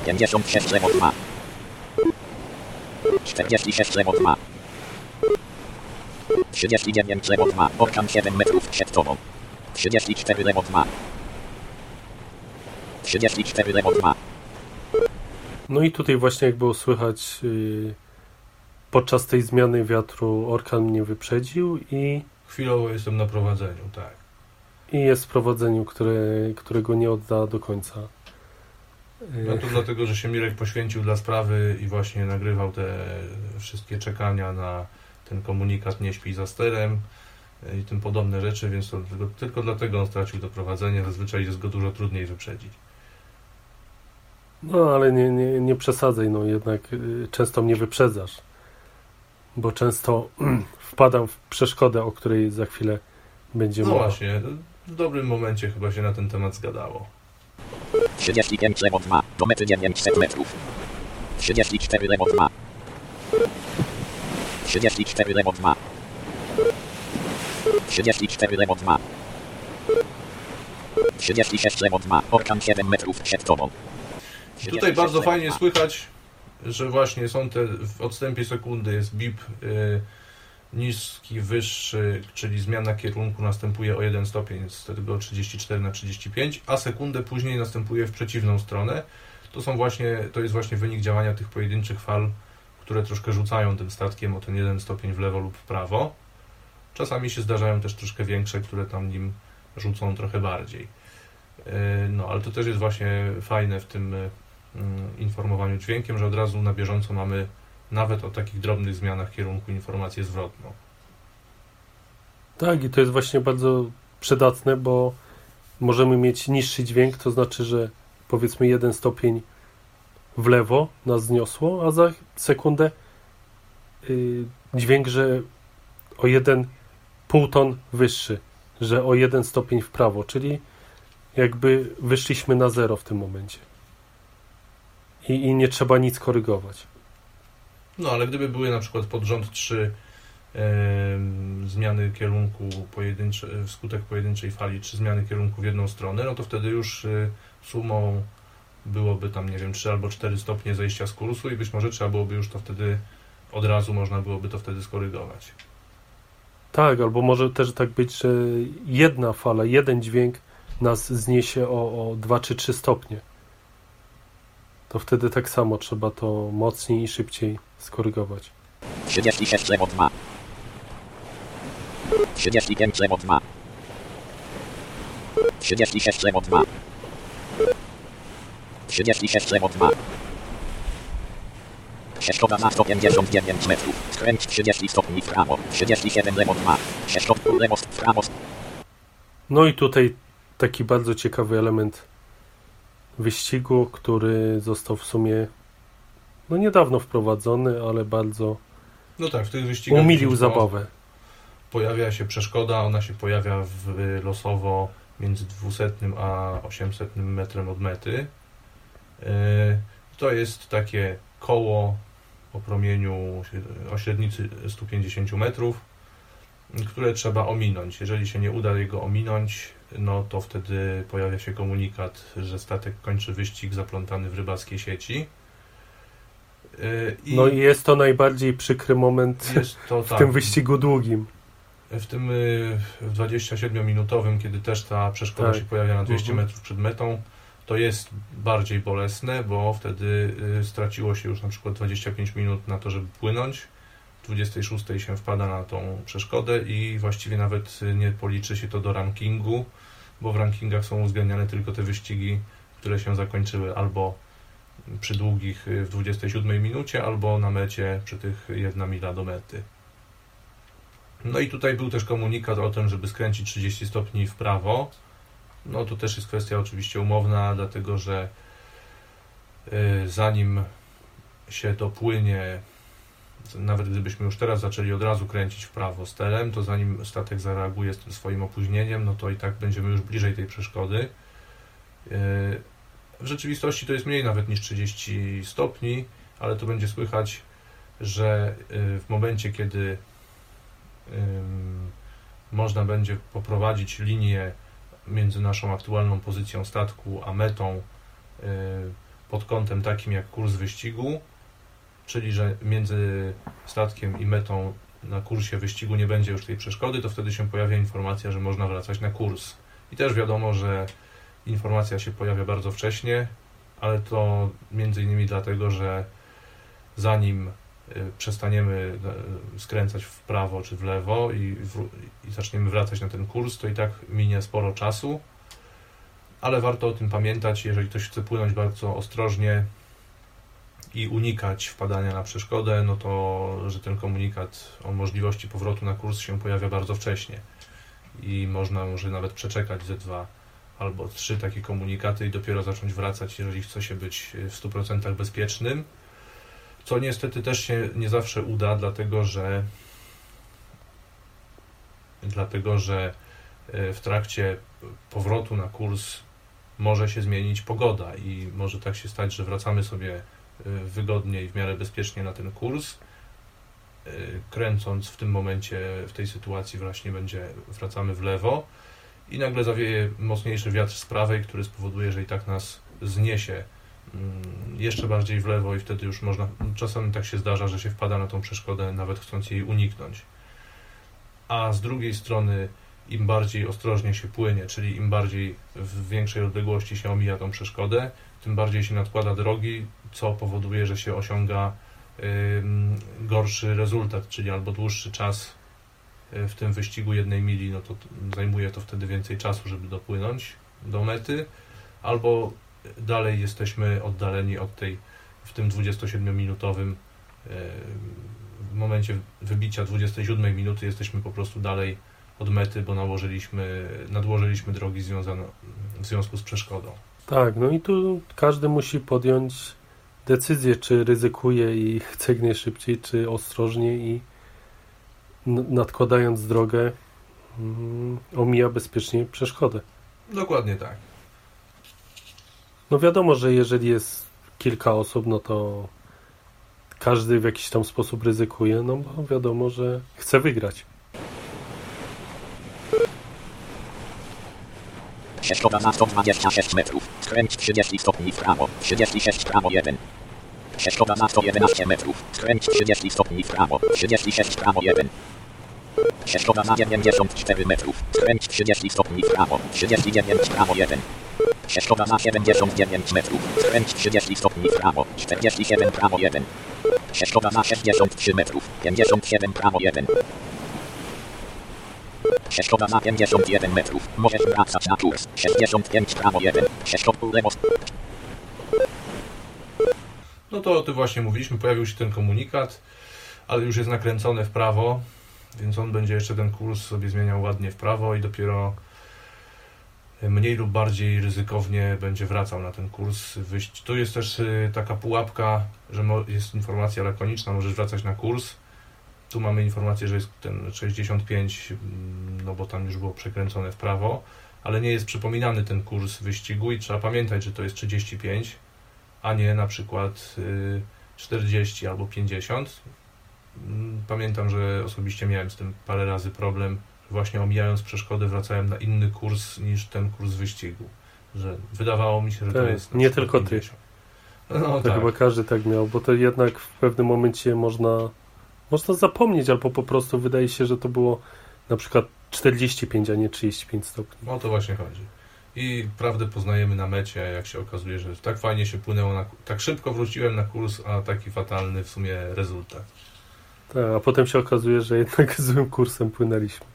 56 lewo 2. 46 lewo 2. 39 lewo 2. Orkan 7 metrów przed tobą. 34 lewo 2. 34 lewo 2. No i tutaj właśnie jak było słychać yy, podczas tej zmiany wiatru orkan mnie wyprzedził i, Chwilowo jestem na prowadzeniu, tak. I jest w prowadzeniu, które, którego nie odda do końca. No to dlatego, że się Mirek poświęcił dla sprawy i właśnie nagrywał te wszystkie czekania na ten komunikat nie śpi za sterem i tym podobne rzeczy, więc to tylko, tylko dlatego on stracił doprowadzenie. Zazwyczaj jest go dużo trudniej wyprzedzić. No ale nie, nie, nie przesadzaj, no jednak yy, często mnie wyprzedzasz, bo często wpadam w przeszkodę, o której za chwilę będzie No mowa. właśnie, w dobrym momencie chyba się na ten temat zgadało. 35 lewo 2. Do mety 900 metrów. 34 lewo 2. 34 lewo 2. 34 lewo 2. 36 lewo 2. Orkan 7 metrów przed tobą. Tutaj bardzo fajnie słychać, że właśnie są te w odstępie sekundy jest bip y, niski, wyższy, czyli zmiana kierunku następuje o 1 stopień z tego 34 na 35, a sekundę później następuje w przeciwną stronę. To są właśnie, to jest właśnie wynik działania tych pojedynczych fal, które troszkę rzucają tym statkiem o ten 1 stopień w lewo lub w prawo. Czasami się zdarzają też troszkę większe, które tam nim rzucą trochę bardziej. Y, No, ale to też jest właśnie fajne w tym y, mm, informowaniu dźwiękiem, że od razu na bieżąco mamy nawet o takich drobnych zmianach kierunku informację zwrotną. Tak, i to jest właśnie bardzo przydatne, bo możemy mieć niższy dźwięk, to znaczy, że powiedzmy jeden stopień w lewo nas zniosło, a za sekundę yy, dźwięk, że o jeden półton wyższy, że o jeden stopień w prawo, czyli jakby wyszliśmy na zero w tym momencie. I, i nie trzeba nic korygować. No ale gdyby były na przykład pod rząd 3 e, zmiany kierunku pojedyncze, wskutek pojedynczej fali, czy zmiany kierunku w jedną stronę, no to wtedy już e, sumą byłoby tam, nie wiem, 3 albo 4 stopnie zejścia z kursu i być może trzeba byłoby już to wtedy od razu można byłoby to wtedy skorygować. Tak, albo może też tak być, że jedna fala, jeden dźwięk nas zniesie o, o 2 czy 3 stopnie. To wtedy tak samo trzeba to mocniej i szybciej skorygować. 36 lewo 2. 35 lewo 2. 36 lewo 2. 36 lewo 2. Ścieżkowa na 159 metrów. Skręć 30 stopni w prawo. 37 lewo 2. Ścieżkowa lewo w prawo. No i tutaj taki bardzo ciekawy element wyścigu, który został w sumie no niedawno wprowadzony, ale bardzo No tak, w tych wyścigach umilił zabawę. Pojawia się przeszkoda, ona się pojawia w, losowo między 200 a 800 metrem od mety. Yy, To jest takie koło o promieniu o średnicy 150 metrów, które trzeba ominąć. Jeżeli się nie uda jego ominąć, no to wtedy pojawia się komunikat, że statek kończy wyścig zaplątany w rybackiej sieci. Yy, I No i jest to najbardziej przykry moment to w tak, tym wyścigu długim. w tym y, w 27-minutowym, kiedy też ta przeszkoda Tak. się pojawia na 200 Mhm. metrów przed metą, to jest bardziej bolesne, bo wtedy y, straciło się już na przykład 25 minut na to, żeby płynąć. W 26 się wpada na tą przeszkodę i właściwie nawet y, nie policzy się to do rankingu, bo w rankingach są uwzględniane tylko te wyścigi, które się zakończyły albo przy długich y, w 27 minucie, albo na mecie przy tych jedna mila do mety. No i tutaj był też komunikat o tym, żeby skręcić 30 stopni w prawo. No to też jest kwestia oczywiście umowna, dlatego że y, zanim się dopłynie, nawet gdybyśmy już teraz zaczęli od razu kręcić w prawo sterem, to zanim statek zareaguje z tym swoim opóźnieniem, no to i tak będziemy już bliżej tej przeszkody. Y, W rzeczywistości to jest mniej nawet niż 30 stopni, ale to będzie słychać, że y, w momencie, kiedy można będzie poprowadzić linię między naszą aktualną pozycją statku a metą y, pod kątem takim jak kurs wyścigu, czyli że między statkiem i metą na kursie wyścigu nie będzie już tej przeszkody, to wtedy się pojawia informacja, że można wracać na kurs. I też wiadomo, że informacja się pojawia bardzo wcześnie, ale to między innymi dlatego, że zanim y, przestaniemy y, skręcać w prawo czy w lewo i, wró- i zaczniemy wracać na ten kurs, to i tak minie sporo czasu, ale warto o tym pamiętać, jeżeli ktoś chce płynąć bardzo ostrożnie i unikać wpadania na przeszkodę, no to, że ten komunikat o możliwości powrotu na kurs się pojawia bardzo wcześnie. I można może nawet przeczekać ze dwa albo trzy takie komunikaty i dopiero zacząć wracać, jeżeli chce się być w 100% bezpiecznym. Co niestety też się nie zawsze uda, dlatego że dlatego, że e, w trakcie powrotu na kurs może się zmienić pogoda i może tak się stać, że wracamy sobie wygodnie i w miarę bezpiecznie na ten kurs. E, Kręcąc w tym momencie, w tej sytuacji właśnie będzie, wracamy w lewo i nagle zawieje mocniejszy wiatr z prawej, który spowoduje, że i tak nas zniesie mm, jeszcze bardziej w lewo i wtedy już można, czasem tak się zdarza, że się wpada na tą przeszkodę, nawet chcąc jej uniknąć. A z drugiej strony, im bardziej ostrożnie się płynie, czyli im bardziej w większej odległości się omija tą przeszkodę, tym bardziej się nadkłada drogi, co powoduje, że się osiąga gorszy rezultat, czyli albo dłuższy czas y, w tym wyścigu jednej mili, no to zajmuje to wtedy więcej czasu, żeby dopłynąć do mety, albo dalej jesteśmy oddaleni od tej, w tym 27-minutowym, e, w momencie wybicia 27 minuty jesteśmy po prostu dalej od mety, bo nałożyliśmy, nadłożyliśmy drogi związane, w związku z przeszkodą. Tak, no i tu każdy musi podjąć decyzję, czy ryzykuje i chce jak najszybciej, czy ostrożnie i nadkładając drogę mm, omija bezpiecznie przeszkodę. Dokładnie tak. No wiadomo, że jeżeli jest kilka osób, no to każdy w jakiś tam sposób ryzykuje, no bo wiadomo, że chce wygrać. Ścieżkowa na 126 metrów. Skręć 30 stopni w prawo. 36 prawo 1. Ścieżkowa na 111 metrów. Skręć 30 stopni w prawo. 36 prawo 1. Ścieżkowa na 94 metrów. Skręć 30 stopni w prawo. 39 prawo 1. Ścieżkowa na 79 metrów. Skręć 30 stopni w prawo. 47 prawo 1. Ścieżkowa na 63 metrów. 57 prawo 1. Ścieżkowa na 51 metrów. Możesz wracać na kurs. 65 prawo 1. Ścieżkowa lewo. No to o tym właśnie mówiliśmy, pojawił się ten komunikat, ale już jest nakręcony w prawo, więc on będzie jeszcze ten kurs sobie zmieniał ładnie w prawo i dopiero mniej lub bardziej ryzykownie będzie wracał na ten kurs wyjść. Tu jest też y, taka pułapka, że jest informacja lakoniczna, możesz wracać na kurs. Tu mamy informację, że jest ten 65, mm, no bo tam już było przekręcone w prawo, ale nie jest przypominany ten kurs wyścigu i trzeba pamiętać, że to jest 35, a nie na przykład 40 y, albo 50. Mm, pamiętam, że osobiście miałem z tym parę razy problem, właśnie omijając przeszkody wracałem na inny kurs niż ten kurs wyścigu. Że wydawało mi się, że tak, to jest. Nie tylko 50. ty. No, to tak. chyba każdy tak miał, bo to jednak w pewnym momencie można, można zapomnieć, albo po prostu wydaje się, że to było na przykład 45, a nie 35 stopni. O to właśnie chodzi. I prawdę poznajemy na mecie, jak się okazuje, że tak fajnie się płynęło, na, tak szybko wróciłem na kurs, a taki fatalny w sumie rezultat. Tak, a potem się okazuje, że jednak złym kursem płynęliśmy.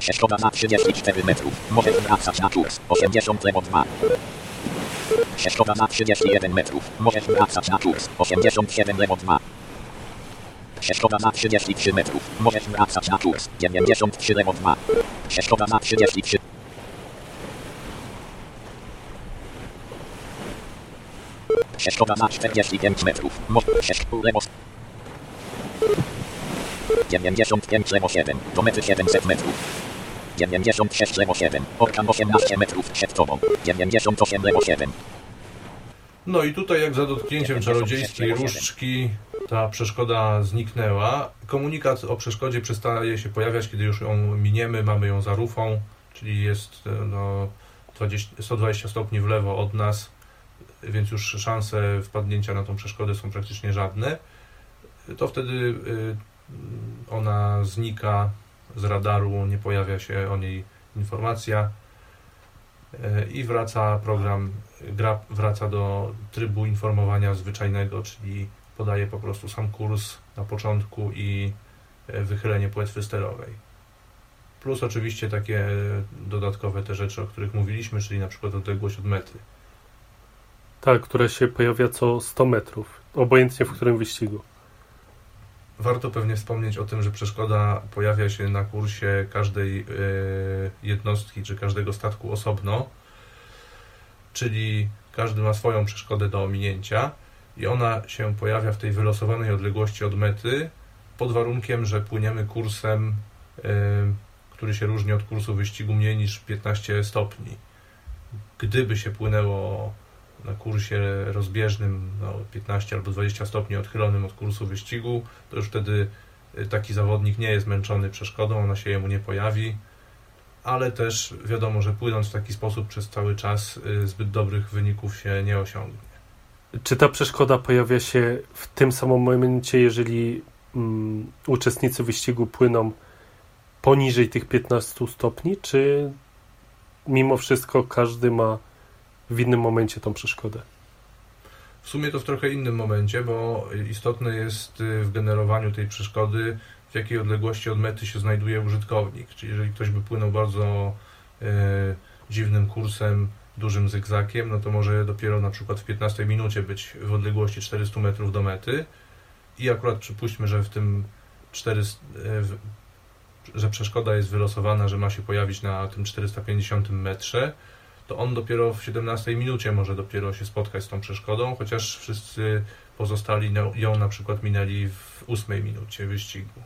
Ścieżkowa na 34 metrów. Możesz wracać na kurs. 80 lewo 2. Ścieżkowa na 31 metrów. Możesz wracać na kurs. 87 lewo 2. Ścieżkowa na 33 metrów. Możesz wracać na kurs. 93 lewo 2. Ścieżkowa na 33 Ścieżkowa na 45 metrów. Ścieżkowa lewo 95 lewo 7. Do metry 700 metrów. 96 lewo 7. Orkan 18 metrów przed tobą. 98 lewo 7. No i tutaj jak za dotknięciem czarodziejskiej różdżki ta przeszkoda zniknęła. Komunikat o przeszkodzie przestaje się pojawiać, kiedy już ją miniemy, mamy ją za rufą, czyli jest no, 20, 120 stopni w lewo od nas, więc już szanse wpadnięcia na tą przeszkodę są praktycznie żadne. To wtedy y, ona znika z radaru, nie pojawia się o niej informacja e, i wraca program, gra wraca do trybu informowania zwyczajnego, czyli podaje po prostu sam kurs na początku i e, wychylenie płetwy sterowej. Plus oczywiście takie dodatkowe te rzeczy, o których mówiliśmy, czyli na przykład odległość od mety. Tak, która się pojawia co 100 metrów, obojętnie w którym wyścigu. Warto pewnie wspomnieć o tym, że przeszkoda pojawia się na kursie każdej e, jednostki czy każdego statku osobno, czyli każdy ma swoją przeszkodę do ominięcia i ona się pojawia w tej wylosowanej odległości od mety pod warunkiem, że płyniemy kursem, e, który się różni od kursu wyścigu mniej niż 15 stopni. Gdyby się płynęło na kursie rozbieżnym no, 15 albo 20 stopni odchylonym od kursu wyścigu, to już wtedy y, taki zawodnik nie jest męczony przeszkodą, ona się jemu nie pojawi, ale też wiadomo, że płynąc w taki sposób przez cały czas y, zbyt dobrych wyników się nie osiągnie. Czy ta przeszkoda pojawia się w tym samym momencie, jeżeli um, uczestnicy wyścigu płyną poniżej tych 15 stopni, czy mimo wszystko każdy ma w innym momencie tą przeszkodę. W sumie to w trochę innym momencie, bo istotne jest y, w generowaniu tej przeszkody, w jakiej odległości od mety się znajduje użytkownik. Czyli jeżeli ktoś by płynął bardzo e, dziwnym kursem, dużym zygzakiem, no to może dopiero na przykład w 15 minucie być w odległości 400 metrów do mety i akurat przypuśćmy, że w tym 400, e, w- że przeszkoda jest wylosowana, że ma się pojawić na tym 450 metrze, to on dopiero w 17 minucie może dopiero się spotkać z tą przeszkodą, chociaż wszyscy pozostali no- ją na przykład minęli w 8 minucie wyścigu.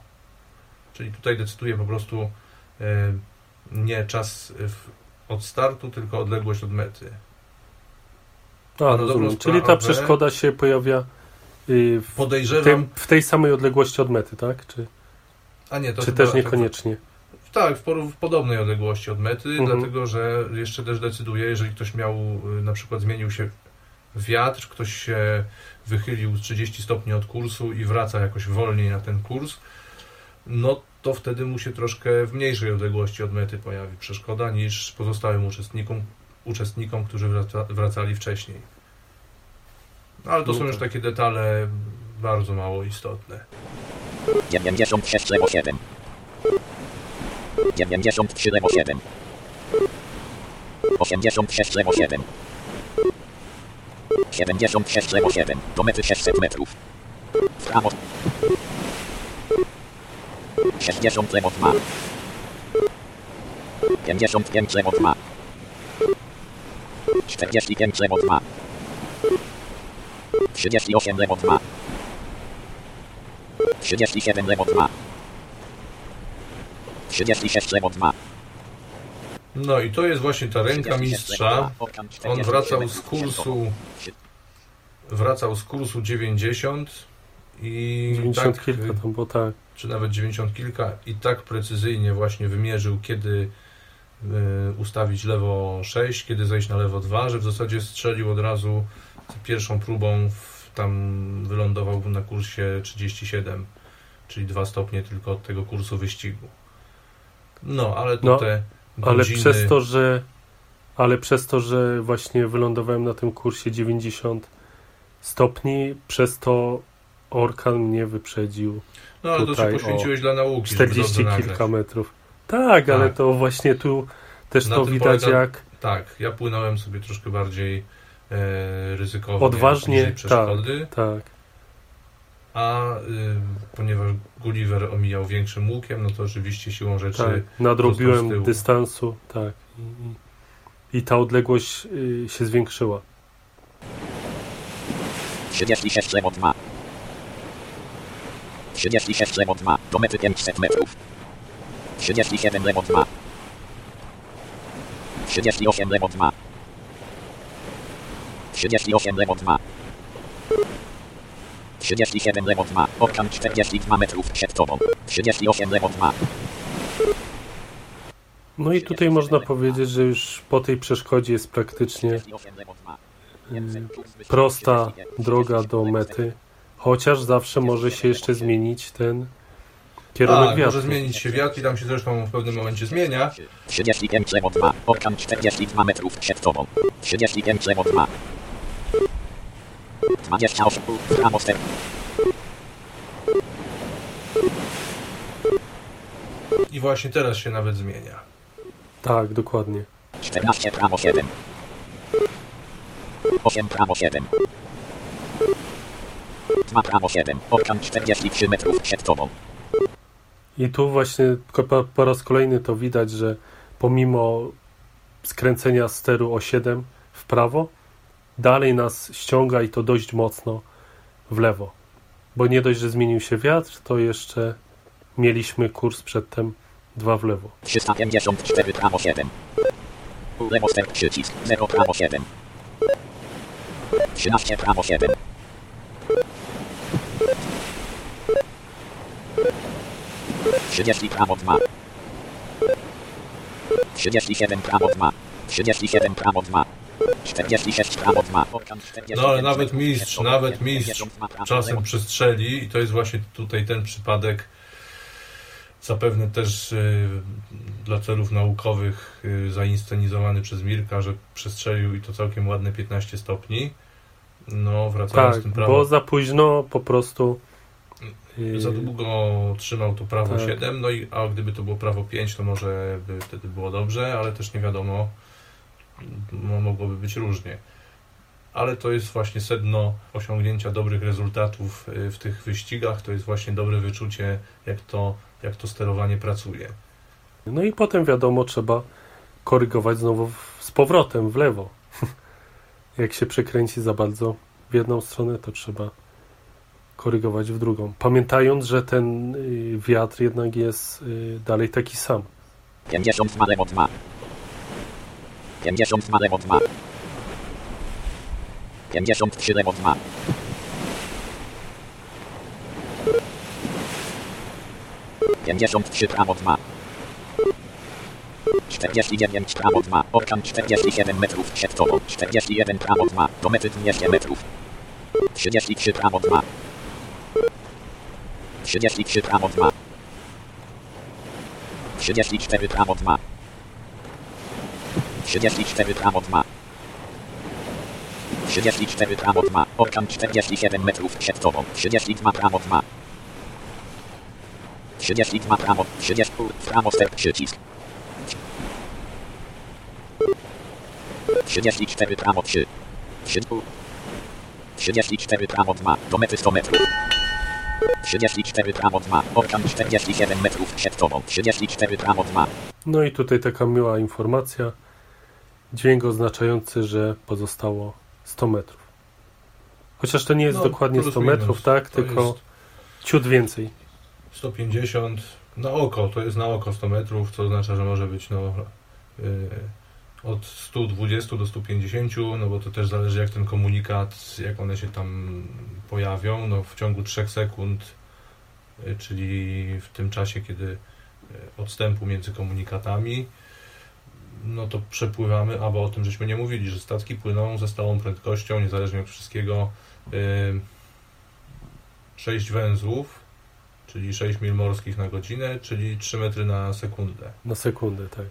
Czyli tutaj decyduje po prostu e, nie czas od startu, tylko odległość od mety. A, na rozumiem. Czyli ta przeszkoda się pojawia y, w, Podejrzewam, tym, w tej samej odległości od mety, tak? Czy, a nie, to czy też tak- niekoniecznie? Tak, w, w podobnej odległości od mety, Mhm. dlatego że jeszcze też decyduje, jeżeli ktoś miał, y, na przykład zmienił się wiatr, ktoś się wychylił z 30 stopni od kursu i wraca jakoś wolniej na ten kurs, no to wtedy mu się troszkę w mniejszej odległości od mety pojawi przeszkoda niż pozostałym uczestnikom, uczestnikom którzy wraca, wracali wcześniej. No, ale to No są już tak. takie detale bardzo mało istotne. 96,7 93,7 86,7 76,7 do mety 600 metrów. W prawo. 60,2 55,2 45,2 38,2 37,2 36,2 No i to jest właśnie ta ręka mistrza. On wracał z kursu wracał z kursu 90 i 90 tak, kilka tam było, tak. czy nawet 90 kilka i tak precyzyjnie właśnie wymierzył, kiedy y, ustawić lewo 6, kiedy zejść na lewo 2, że w zasadzie strzelił od razu pierwszą próbą, w, tam wylądował na kursie 37, czyli 2 stopnie tylko od tego kursu wyścigu. No, ale to No, Ale godziny... przez to, że ale przez to, że właśnie wylądowałem na tym kursie 90 stopni, przez to Orkan mnie wyprzedził No, ale to się tutaj poświęciłeś dla nauki, żeby 40 dobrze nagrać. kilka metrów. Tak, ale Tak. to właśnie tu też Na to widać polega- jak Tak, ja płynąłem sobie troszkę bardziej e, ryzykownie. Odważnie, przeszkody, tak. A y, ponieważ Gulliver omijał większym łukiem, no to oczywiście siłą rzeczy Tak, nadrobiłem dystansu, tak. I ta odległość y, się zwiększyła. 36,2 36,2 do mety 500 metrów. 37,2 38,2 38,2 37,2 Orkan 42 metrów przed tobą. 38,2 No i tutaj można powiedzieć, że już po tej przeszkodzie jest praktycznie 38,2 y, prosta droga do mety, chociaż zawsze może się jeszcze zmienić ten kierunek Tak, wiatru. może zmienić się wiatr i tam się zresztą w pewnym momencie zmienia. 35,2 Orkan 42 metrów przed tobą. 35,2 28 w prawo ster I właśnie teraz się nawet zmienia. Tak, dokładnie. 14 prawo 7 8 prawo 7 2 prawo 7 Orkan 43 metrów przed tobą. I tu właśnie po, po raz kolejny to widać, że pomimo skręcenia steru o 7 w prawo, dalej nas ściąga i to dość mocno w lewo. Bo nie dość, że zmienił się wiatr, to jeszcze mieliśmy kurs przedtem dwa w lewo. 354 prawo 7 Lewo ster przycisk 0 prawo 7 13 prawo 7 30 prawo 2 37 prawo 2 37 prawo 2 46 prawo 2 Orkan 47 No ale nawet mistrz, nawet mistrz 52 prawo czasem przestrzeli i to jest właśnie tutaj ten przypadek zapewne też y, dla celów naukowych y, zainscenizowany przez Mirka, że przestrzelił i to całkiem ładne 15 stopni. No, wracając Tak, tym bo prawo, za późno po prostu. yy, za długo trzymał to prawo Tak. 7, no i a gdyby to było prawo 5, to może by wtedy było dobrze, ale też nie wiadomo, mo- mogłoby być różnie. Ale to jest właśnie sedno osiągnięcia dobrych rezultatów y, w tych wyścigach, to jest właśnie dobre wyczucie, jak to, jak to sterowanie pracuje. No i potem wiadomo, trzeba korygować znowu z powrotem w lewo. jak się przekręci za bardzo w jedną stronę, to trzeba korygować w drugą. Pamiętając, że ten y, wiatr jednak jest y, dalej taki sam. 52,2 52 lewo 2. 53 lewo 2. 53 prawo 2. 49 prawo 2. Orkan 47 metrów przed tobą. 41 prawo 2. Do mety 200 metrów. 33 prawo 2. 33 prawo 2. 34 prawo 2. 34 prawo 2. 34 prawo 2. Orkan 47 metrów przed tobą. 32 prawo 2. 32 prawo. 30 prawo step przycisk. 34 prawo 3. 34 prawo 2. Do mety 100 metrów. 34 prawo 2. Orkan 47 metrów przed tobą. 34 prawo 2. No i tutaj taka miła informacja. Dźwięk oznaczający, że pozostało 100 metrów. Chociaż to nie jest No, dokładnie plus 100 minus. metrów, tak? Tylko ciut więcej. 150 na oko, to jest na oko 100 metrów, co oznacza, że może być no, y, od 120 do 150, no bo to też zależy jak ten komunikat, jak one się tam pojawią, no w ciągu 3 sekund, y, czyli w tym czasie, kiedy y, odstępu między komunikatami, no to przepływamy, albo o tym żeśmy nie mówili, że statki płyną ze stałą prędkością, niezależnie od wszystkiego, 6 węzłów, czyli 6 mil morskich na godzinę, czyli 3 metry na sekundę. Na sekundę, tak.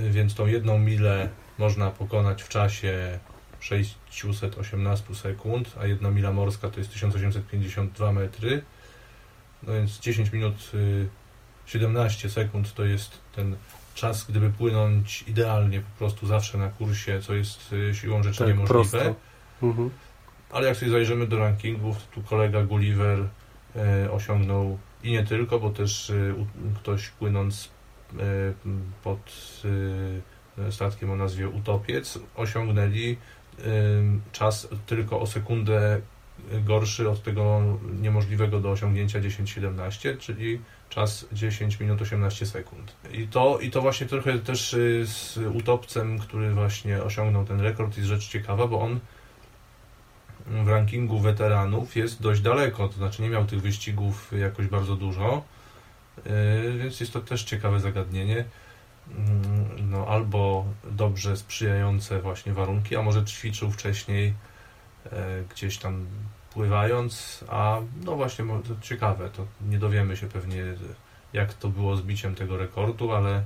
Y, Więc tą jedną milę można pokonać w czasie 618 sekund, a jedna mila morska to jest 1852 metry. No więc 10 minut y, 17 sekund to jest ten czas, gdyby płynąć idealnie po prostu zawsze na kursie, co jest y, siłą rzeczy Tak, niemożliwe. Mhm. Ale jak sobie zajrzymy do rankingów, to tu kolega Gulliver e, osiągnął i nie tylko, bo też e, u, ktoś płynąc e, pod e, statkiem o nazwie Utopiec osiągnęli czas tylko o sekundę gorszy od tego niemożliwego do osiągnięcia 10-17, czyli czas 10 minut 18 sekund. I to, I to właśnie trochę też y, z utopcem, który właśnie osiągnął ten rekord jest rzecz ciekawa, bo on w rankingu weteranów jest dość daleko, to znaczy nie miał tych wyścigów jakoś bardzo dużo, yy, więc jest to też ciekawe zagadnienie. Mm, No, albo dobrze sprzyjające właśnie warunki, a może ćwiczył wcześniej e, gdzieś tam pływając, a no właśnie to ciekawe, to nie dowiemy się pewnie jak to było z biciem tego rekordu, ale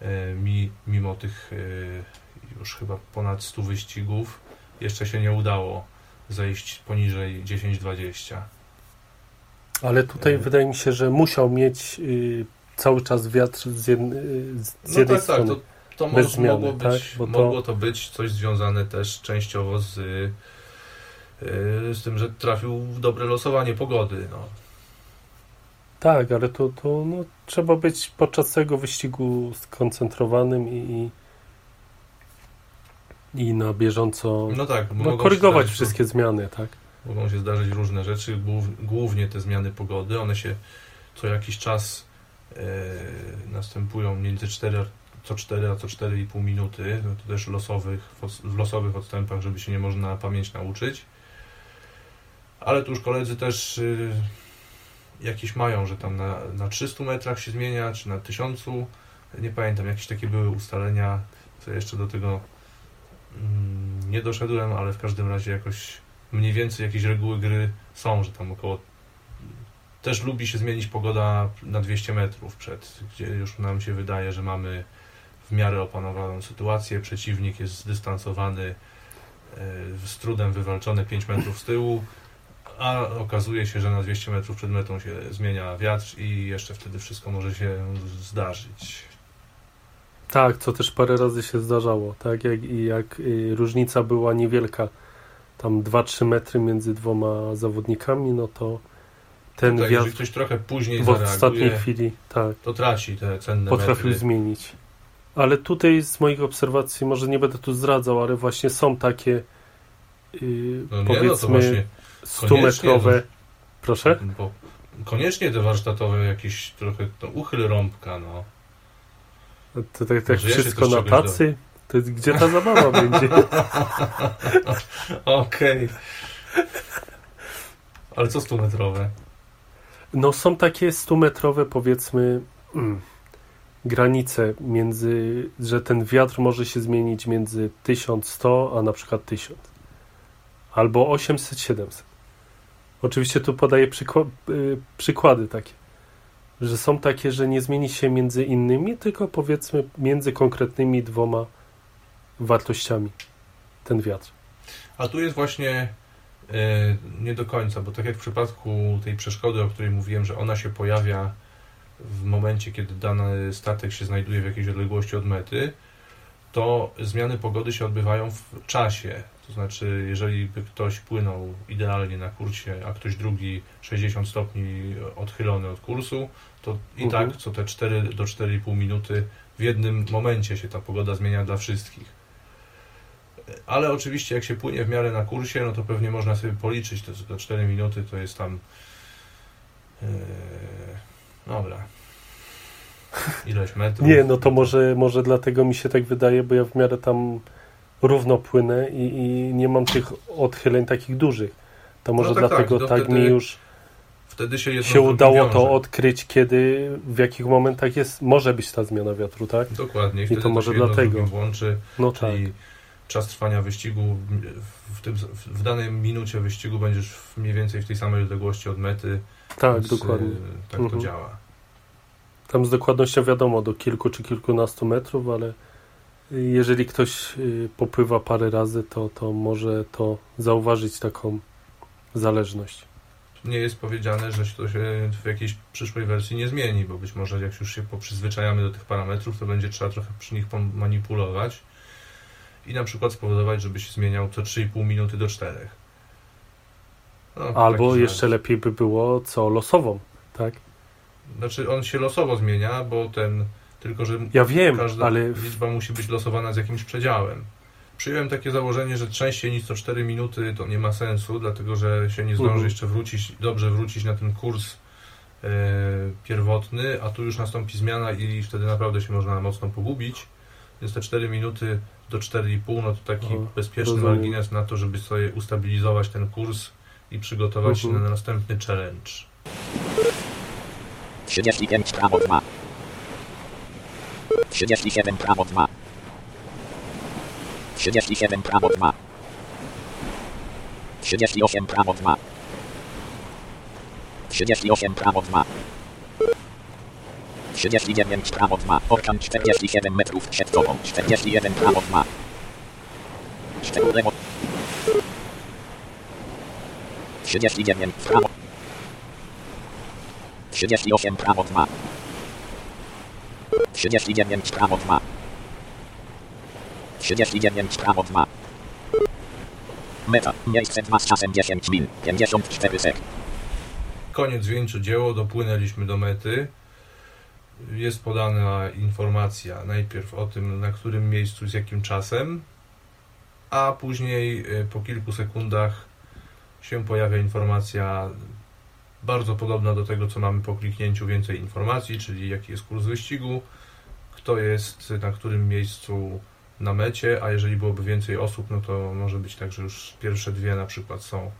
e, mi, mimo tych e, już chyba ponad 100 wyścigów jeszcze się nie udało zejść poniżej 10-20. Ale tutaj E. wydaje mi się, że musiał mieć y, cały czas wiatr z, jedn, y, z No jednej tak, tak, strony. to, to zmiany, mogło, tak? być, to- mogło to być coś związane też częściowo z, z tym, że trafił w dobre losowanie pogody. No. Tak, ale to, to no, trzeba być podczas tego wyścigu skoncentrowanym i, i, na bieżąco no tak, no, korygować zdarzyć- wszystkie zmiany, tak? Mogą się zdarzyć różne rzeczy, głów- głównie te zmiany pogody. One się co jakiś czas e, następują między 4, co 4 a co 4,5 minuty. No to też losowych, w os- w losowych odstępach, żeby się nie można na pamięć nauczyć. Ale tu już koledzy też y, jakieś mają, że tam na, na 300 metrach się zmienia, czy na 1000. Nie pamiętam, jakieś takie były ustalenia. Co jeszcze do tego mm, nie doszedłem, ale w każdym razie jakoś mniej więcej jakieś reguły gry są, że tam około też lubi się zmienić pogoda na 200 metrów przed, gdzie już nam się wydaje, że mamy w miarę opanowaną sytuację, przeciwnik jest zdystansowany, e, z trudem wywalczony 5 metrów z tyłu, a okazuje się, że na 200 metrów przed metą się zmienia wiatr i jeszcze wtedy wszystko może się zdarzyć. Tak, co też parę razy się zdarzało, tak, jak, jak y, różnica była niewielka, tam 2-3 metry między dwoma zawodnikami, no to ten Tutaj, wiatr ktoś trochę później w ostatniej chwili, tak, to traci te cenne potrafił metry. zmienić. Ale tutaj z moich obserwacji, może nie będę tu zdradzał, ale właśnie są takie yy, No nie, no właśnie 100-metrowe. Proszę? Bo koniecznie te warsztatowe jakieś trochę to uchyl rąbka, no. To tak, tak wszystko na tacy. To jest, gdzie ta zabawa będzie? Okej. Ale co 100 metrowe? No są takie 100-metrowe powiedzmy mm, granice między, że ten wiatr może się zmienić między 1100 a na przykład 1000 albo 800-700. Oczywiście tu podaję przykła- y, przykłady takie, że są takie, że nie zmieni się między innymi, tylko powiedzmy między konkretnymi dwoma wartościami ten wiatr. A tu jest właśnie e, nie do końca, bo tak jak w przypadku tej przeszkody, o której mówiłem, że ona się pojawia w momencie, kiedy dany statek się znajduje w jakiejś odległości od mety, to zmiany pogody się odbywają w czasie. To znaczy, jeżeli by ktoś płynął idealnie na kursie, a ktoś drugi 60 stopni odchylony od kursu, to i Mhm. tak co te 4 do 4,5 minuty w jednym momencie się ta pogoda zmienia dla wszystkich. Ale oczywiście jak się płynie w miarę na kursie, no to pewnie można sobie policzyć te, te 4 minuty, to jest tam yy, dobra. Ileś metrów. Nie, no to może, może dlatego mi się tak wydaje, bo ja w miarę tam równo płynę i, i nie mam tych odchyleń takich dużych. To może No tak, dlatego tak, tak, to wtedy mi już Wtedy się się udało to odkryć, kiedy, w jakich momentach jest, może być ta zmiana wiatru, tak? Dokładnie. I wtedy to może się jedno z dlatego. włączy, No tak. czas trwania wyścigu w, tym, w danej minucie wyścigu będziesz mniej więcej w tej samej odległości od mety. Tak, dokładnie. yy, Tak Mhm. to działa. Tam z dokładnością wiadomo, do kilku czy kilkunastu metrów, ale jeżeli ktoś y, popływa parę razy, to, to może to zauważyć taką zależność. Nie jest powiedziane, że to się w jakiejś przyszłej wersji nie zmieni, bo być może jak już się poprzyzwyczajamy do tych parametrów, to będzie trzeba trochę przy nich manipulować i na przykład spowodować, żeby się zmieniał co 3,5 minuty do 4. No, Albo jeszcze lepiej by było co losową, tak? Znaczy on się losowo zmienia, bo ten tylko, że Ja wiem, każda ale liczba musi być losowana z jakimś przedziałem. Przyjąłem takie założenie, że częściej niż co 4 minuty to nie ma sensu, dlatego że się nie zdąży Mhm. jeszcze wrócić, dobrze wrócić na ten kurs e, pierwotny, a tu już nastąpi zmiana i wtedy naprawdę się można mocno pogubić. Więc te 4 minuty do 4,5 no to taki O, bezpieczny rozumiem. margines na to, żeby sobie ustabilizować ten kurs i przygotować się Mhm. na następny challenge. 35 prawo 2. 37 prawo 2. 37 prawo 2. 38 prawo 2. 38 prawo 2. 39 prawo 2. Orkan 47 metrów przed tobą. 41 prawo 2. 4 lewo. 39 prawo. 38 prawo 2. 39 prawo 2. 39 prawo 2. Meta. Miejsce 2 z czasem 10 min. 54 sek. Koniec dzieło, dopłynęliśmy do mety. Jest podana informacja najpierw o tym, na którym miejscu, z jakim czasem, a później y, po kilku sekundach się pojawia informacja bardzo podobna do tego, co mamy po kliknięciu więcej informacji, czyli jaki jest kurs wyścigu, kto jest na którym miejscu na mecie, a jeżeli byłoby więcej osób, no to może być tak, że już pierwsze dwie na przykład są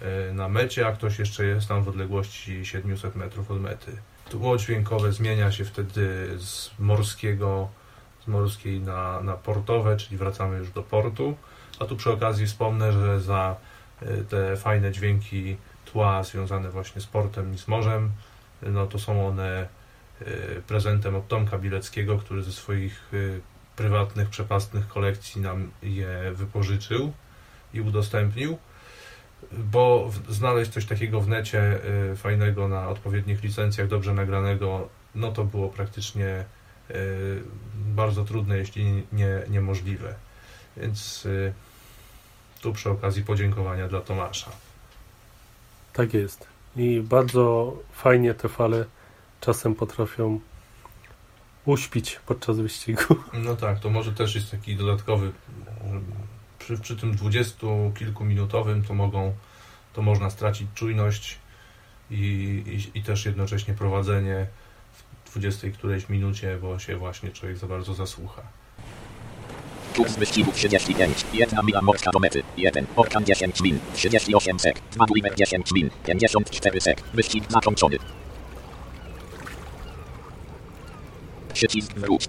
e, na mecie, a ktoś jeszcze jest tam w odległości 700 metrów od mety. Tło dźwiękowe zmienia się wtedy z morskiego, z morskiej na, na portowe, czyli wracamy już do portu. A tu przy okazji wspomnę, że za e, te fajne dźwięki tła związane właśnie z portem i z morzem, no to są one e, prezentem od Tomka Bileckiego, który ze swoich e, prywatnych, przepastnych kolekcji nam je wypożyczył i udostępnił bo znaleźć coś takiego w necie y, fajnego na odpowiednich licencjach, dobrze nagranego, no to było praktycznie bardzo trudne, jeśli nie niemożliwe. Więc tu przy okazji podziękowania dla Tomasza. Tak jest. I bardzo fajnie te fale czasem potrafią uśpić podczas wyścigu. No tak, to może też jest taki dodatkowy. Przy, przy tym dwudziestu kilkuminutowym to mogą, to można stracić czujność i, i, i też jednocześnie prowadzenie w dwudziestej którejś minucie, bo się właśnie człowiek za bardzo zasłucha. Kurs wyścigu 35. Jedna mila morska do mety. 1. Orkan 10 min. 38 sek. 2 Gulliver 10 min. 54 sek. Wyścig zakończony. Przycisk wróć.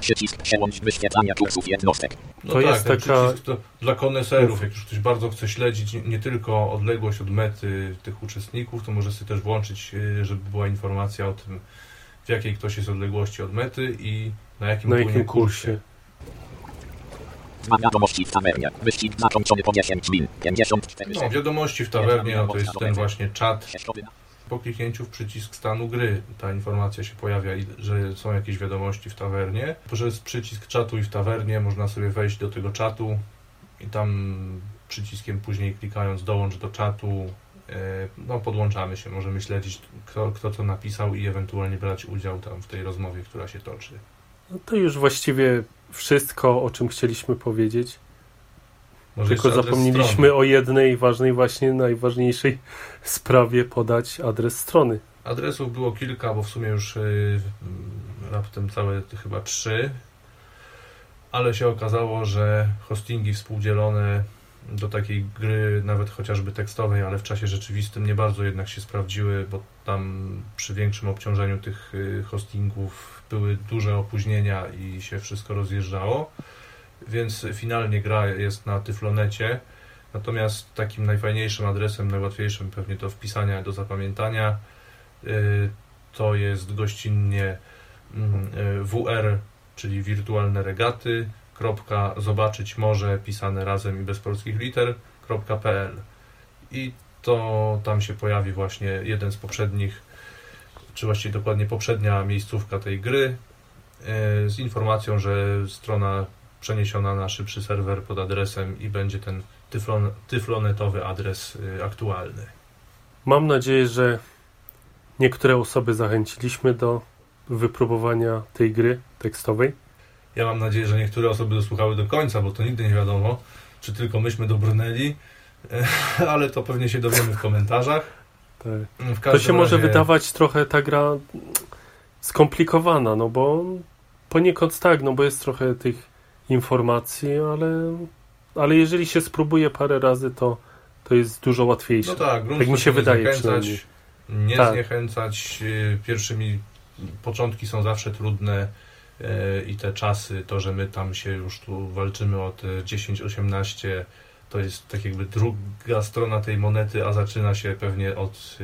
Przycisk przełącz wyświetlania kursów jednostek. No to tak, jest taka... To dla koneserów, jak już ktoś bardzo chce śledzić nie, nie, tylko odległość od mety tych uczestników, to może sobie też włączyć, y, żeby była informacja o tym, w jakiej ktoś jest odległości od mety i na jakim, na jakim kursie. Dwa wiadomości w tawernie. Wyścig zakończony po 10 min. 54 No, wiadomości w tawernie, no to jest ten właśnie czat. Po kliknięciu w przycisk stanu gry ta informacja się pojawia, że są jakieś wiadomości w tawernie. Poprzez przycisk czatu i w tawernie można sobie wejść do tego czatu i tam przyciskiem później klikając dołącz do czatu e, no, podłączamy się, możemy śledzić kto, kto co napisał i ewentualnie brać udział tam w tej rozmowie, która się toczy. No to już właściwie wszystko, o czym chcieliśmy powiedzieć. Może Tylko zapomnieliśmy strony. o jednej ważnej, właśnie najważniejszej sprawie podać adres strony. Adresów było kilka, bo w sumie już yy, raptem całe chyba trzy, ale się okazało, że hostingi współdzielone do takiej gry, nawet chociażby tekstowej, ale w czasie rzeczywistym nie bardzo jednak się sprawdziły, bo tam przy większym obciążeniu tych y, hostingów były duże opóźnienia i się wszystko rozjeżdżało, więc finalnie gra jest na Tyflonecie. Natomiast takim najfajniejszym adresem, najłatwiejszym pewnie do wpisania, do zapamiętania y, to jest gościnnie mm, y, WR, czyli wirtualne regaty, kropka zobaczyć może pisane razem i bez polskich liter.pl i to tam się pojawi właśnie jeden z poprzednich czy właściwie dokładnie poprzednia miejscówka tej gry e, z informacją, że strona przeniesiona na szybszy serwer pod adresem i będzie ten tyflon, tyflonetowy adres e, aktualny. Mam nadzieję, że niektóre osoby zachęciliśmy do wypróbowania tej gry tekstowej. Ja mam nadzieję, że niektóre osoby dosłuchały do końca, bo to nigdy nie wiadomo, czy tylko myśmy dobrnęli, e, ale to pewnie się dowiemy w komentarzach. Tak. To się razie... może wydawać trochę ta gra skomplikowana, no bo poniekąd tak, no bo jest trochę tych informacji, ale, ale jeżeli się spróbuje parę razy, to, to jest dużo łatwiejsze. No tak, tak mi się wydaje zniechęcać, Nie tak. zniechęcać. Y, pierwszymi początki są zawsze trudne y, i te czasy, to, że my tam się już tu walczymy od 10-18 to jest tak jakby druga strona tej monety, a zaczyna się pewnie od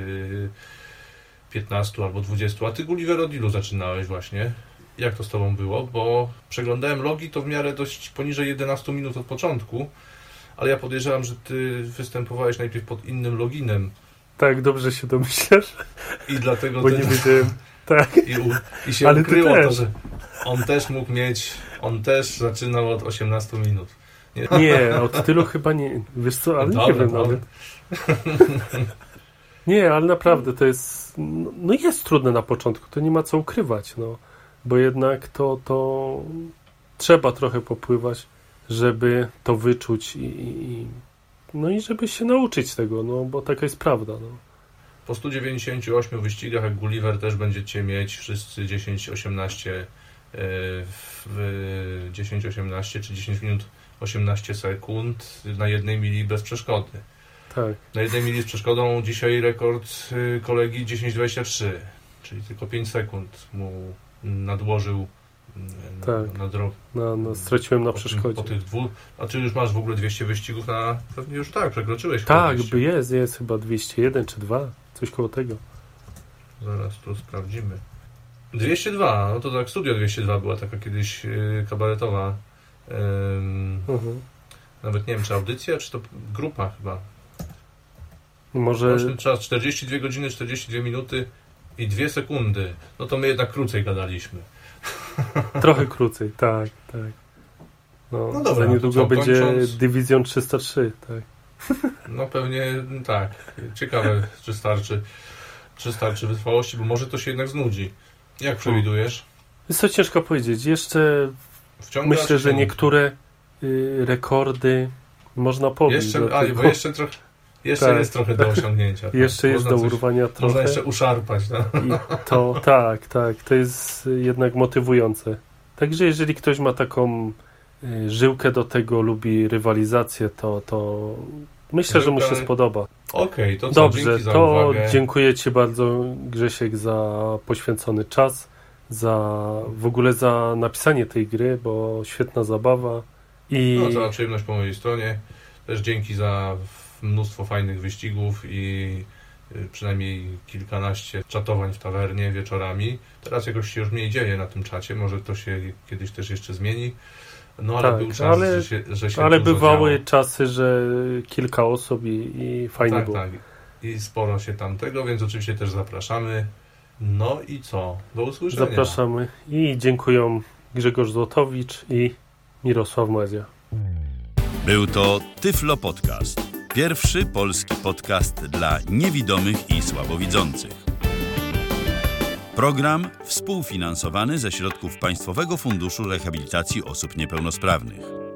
15 y, albo 20. A ty Gulliver od ilu zaczynałeś właśnie? Jak to z tobą było? Bo przeglądałem logi, to w miarę dość poniżej 11 minut od początku, ale ja podejrzewam, że ty występowałeś najpierw pod innym loginem. Tak, dobrze się domyślasz. I dlatego Bo ten... nie wiedziałem. Tak. I, u... I się ale ukryło to, że on też mógł mieć, on też zaczynał od 18 minut. Nie, od tylu chyba nie. Wiesz co, ale nie wiem nawet. nie, ale naprawdę to jest. No jest trudne na początku, to nie ma co ukrywać, no. Bo jednak to, to trzeba trochę popływać, żeby to wyczuć i, i no i żeby się nauczyć tego, no bo taka jest prawda. No. Po 198 wyścigach, jak Gulliver też będziecie mieć wszyscy 10-18 e, w 10-18 czy 10 minut 18 sekund na jednej mili bez przeszkody. Tak. Na jednej mili z przeszkodą dzisiaj rekord y, kolegi 10.23, czyli tylko 5 sekund mu nadłożył y, tak. na, drogę. No, no, straciłem na po przeszkodzie. Po tych dwóch, a czy już masz w ogóle 200 wyścigów na... Pewnie już tak, przekroczyłeś. Tak, by jest, jest chyba 201 czy 2, coś koło tego. Zaraz tu sprawdzimy. 202, no to tak Studio 202 była taka kiedyś yy, kabaretowa Mhm. Nawet nie wiem, czy audycja, czy to grupa chyba. Może... Roczny czas 42 godziny, 42 minuty i 2 sekundy. No to my jednak krócej gadaliśmy. Trochę krócej, tak, tak. No, No dobra, za niedługo będzie kończąc- Dywizjon 303, tak. No pewnie tak. Ciekawe, czy starczy, czy starczy wytrwałości, bo może to się jednak znudzi. Jak przewidujesz? Jest to ciężko powiedzieć. Jeszcze Myślę, że nie? niektóre y, rekordy można pobić. Jeszcze, bo jeszcze trochę. Jeszcze Tak. jest trochę do osiągnięcia. tak. Jeszcze jest Można do coś- urwania Można trochę. jeszcze uszarpać. No? I to tak, tak, to jest jednak motywujące. Także jeżeli ktoś ma taką y, żyłkę do tego, lubi rywalizację, to, to myślę, że mu się spodoba. Okej, to co? Dobrze, to uwagę. dziękuję Ci bardzo, Grzesiek, za poświęcony czas, za w ogóle za napisanie tej gry, bo świetna zabawa. I No, cała przyjemność po mojej stronie. Też dzięki za mnóstwo fajnych wyścigów i y, przynajmniej kilkanaście czatowań w tawernie wieczorami. Teraz jakoś się już mniej dzieje na tym czacie, może to się kiedyś też jeszcze zmieni. No ale Tak, był czas, ale- że się, że się ale bywały działo. czasy, że kilka osób i, i fajnie tak, było. tak. I sporo się tam tego, więc oczywiście też zapraszamy. No i co? Do usłyszenia. Zapraszamy i dziękuję Grzegorz Złotowicz i Mirosław Młedzia. Był to Tyflo Podcast. Pierwszy polski podcast dla niewidomych i słabowidzących. Program współfinansowany ze środków Państwowego Funduszu Rehabilitacji Osób Niepełnosprawnych.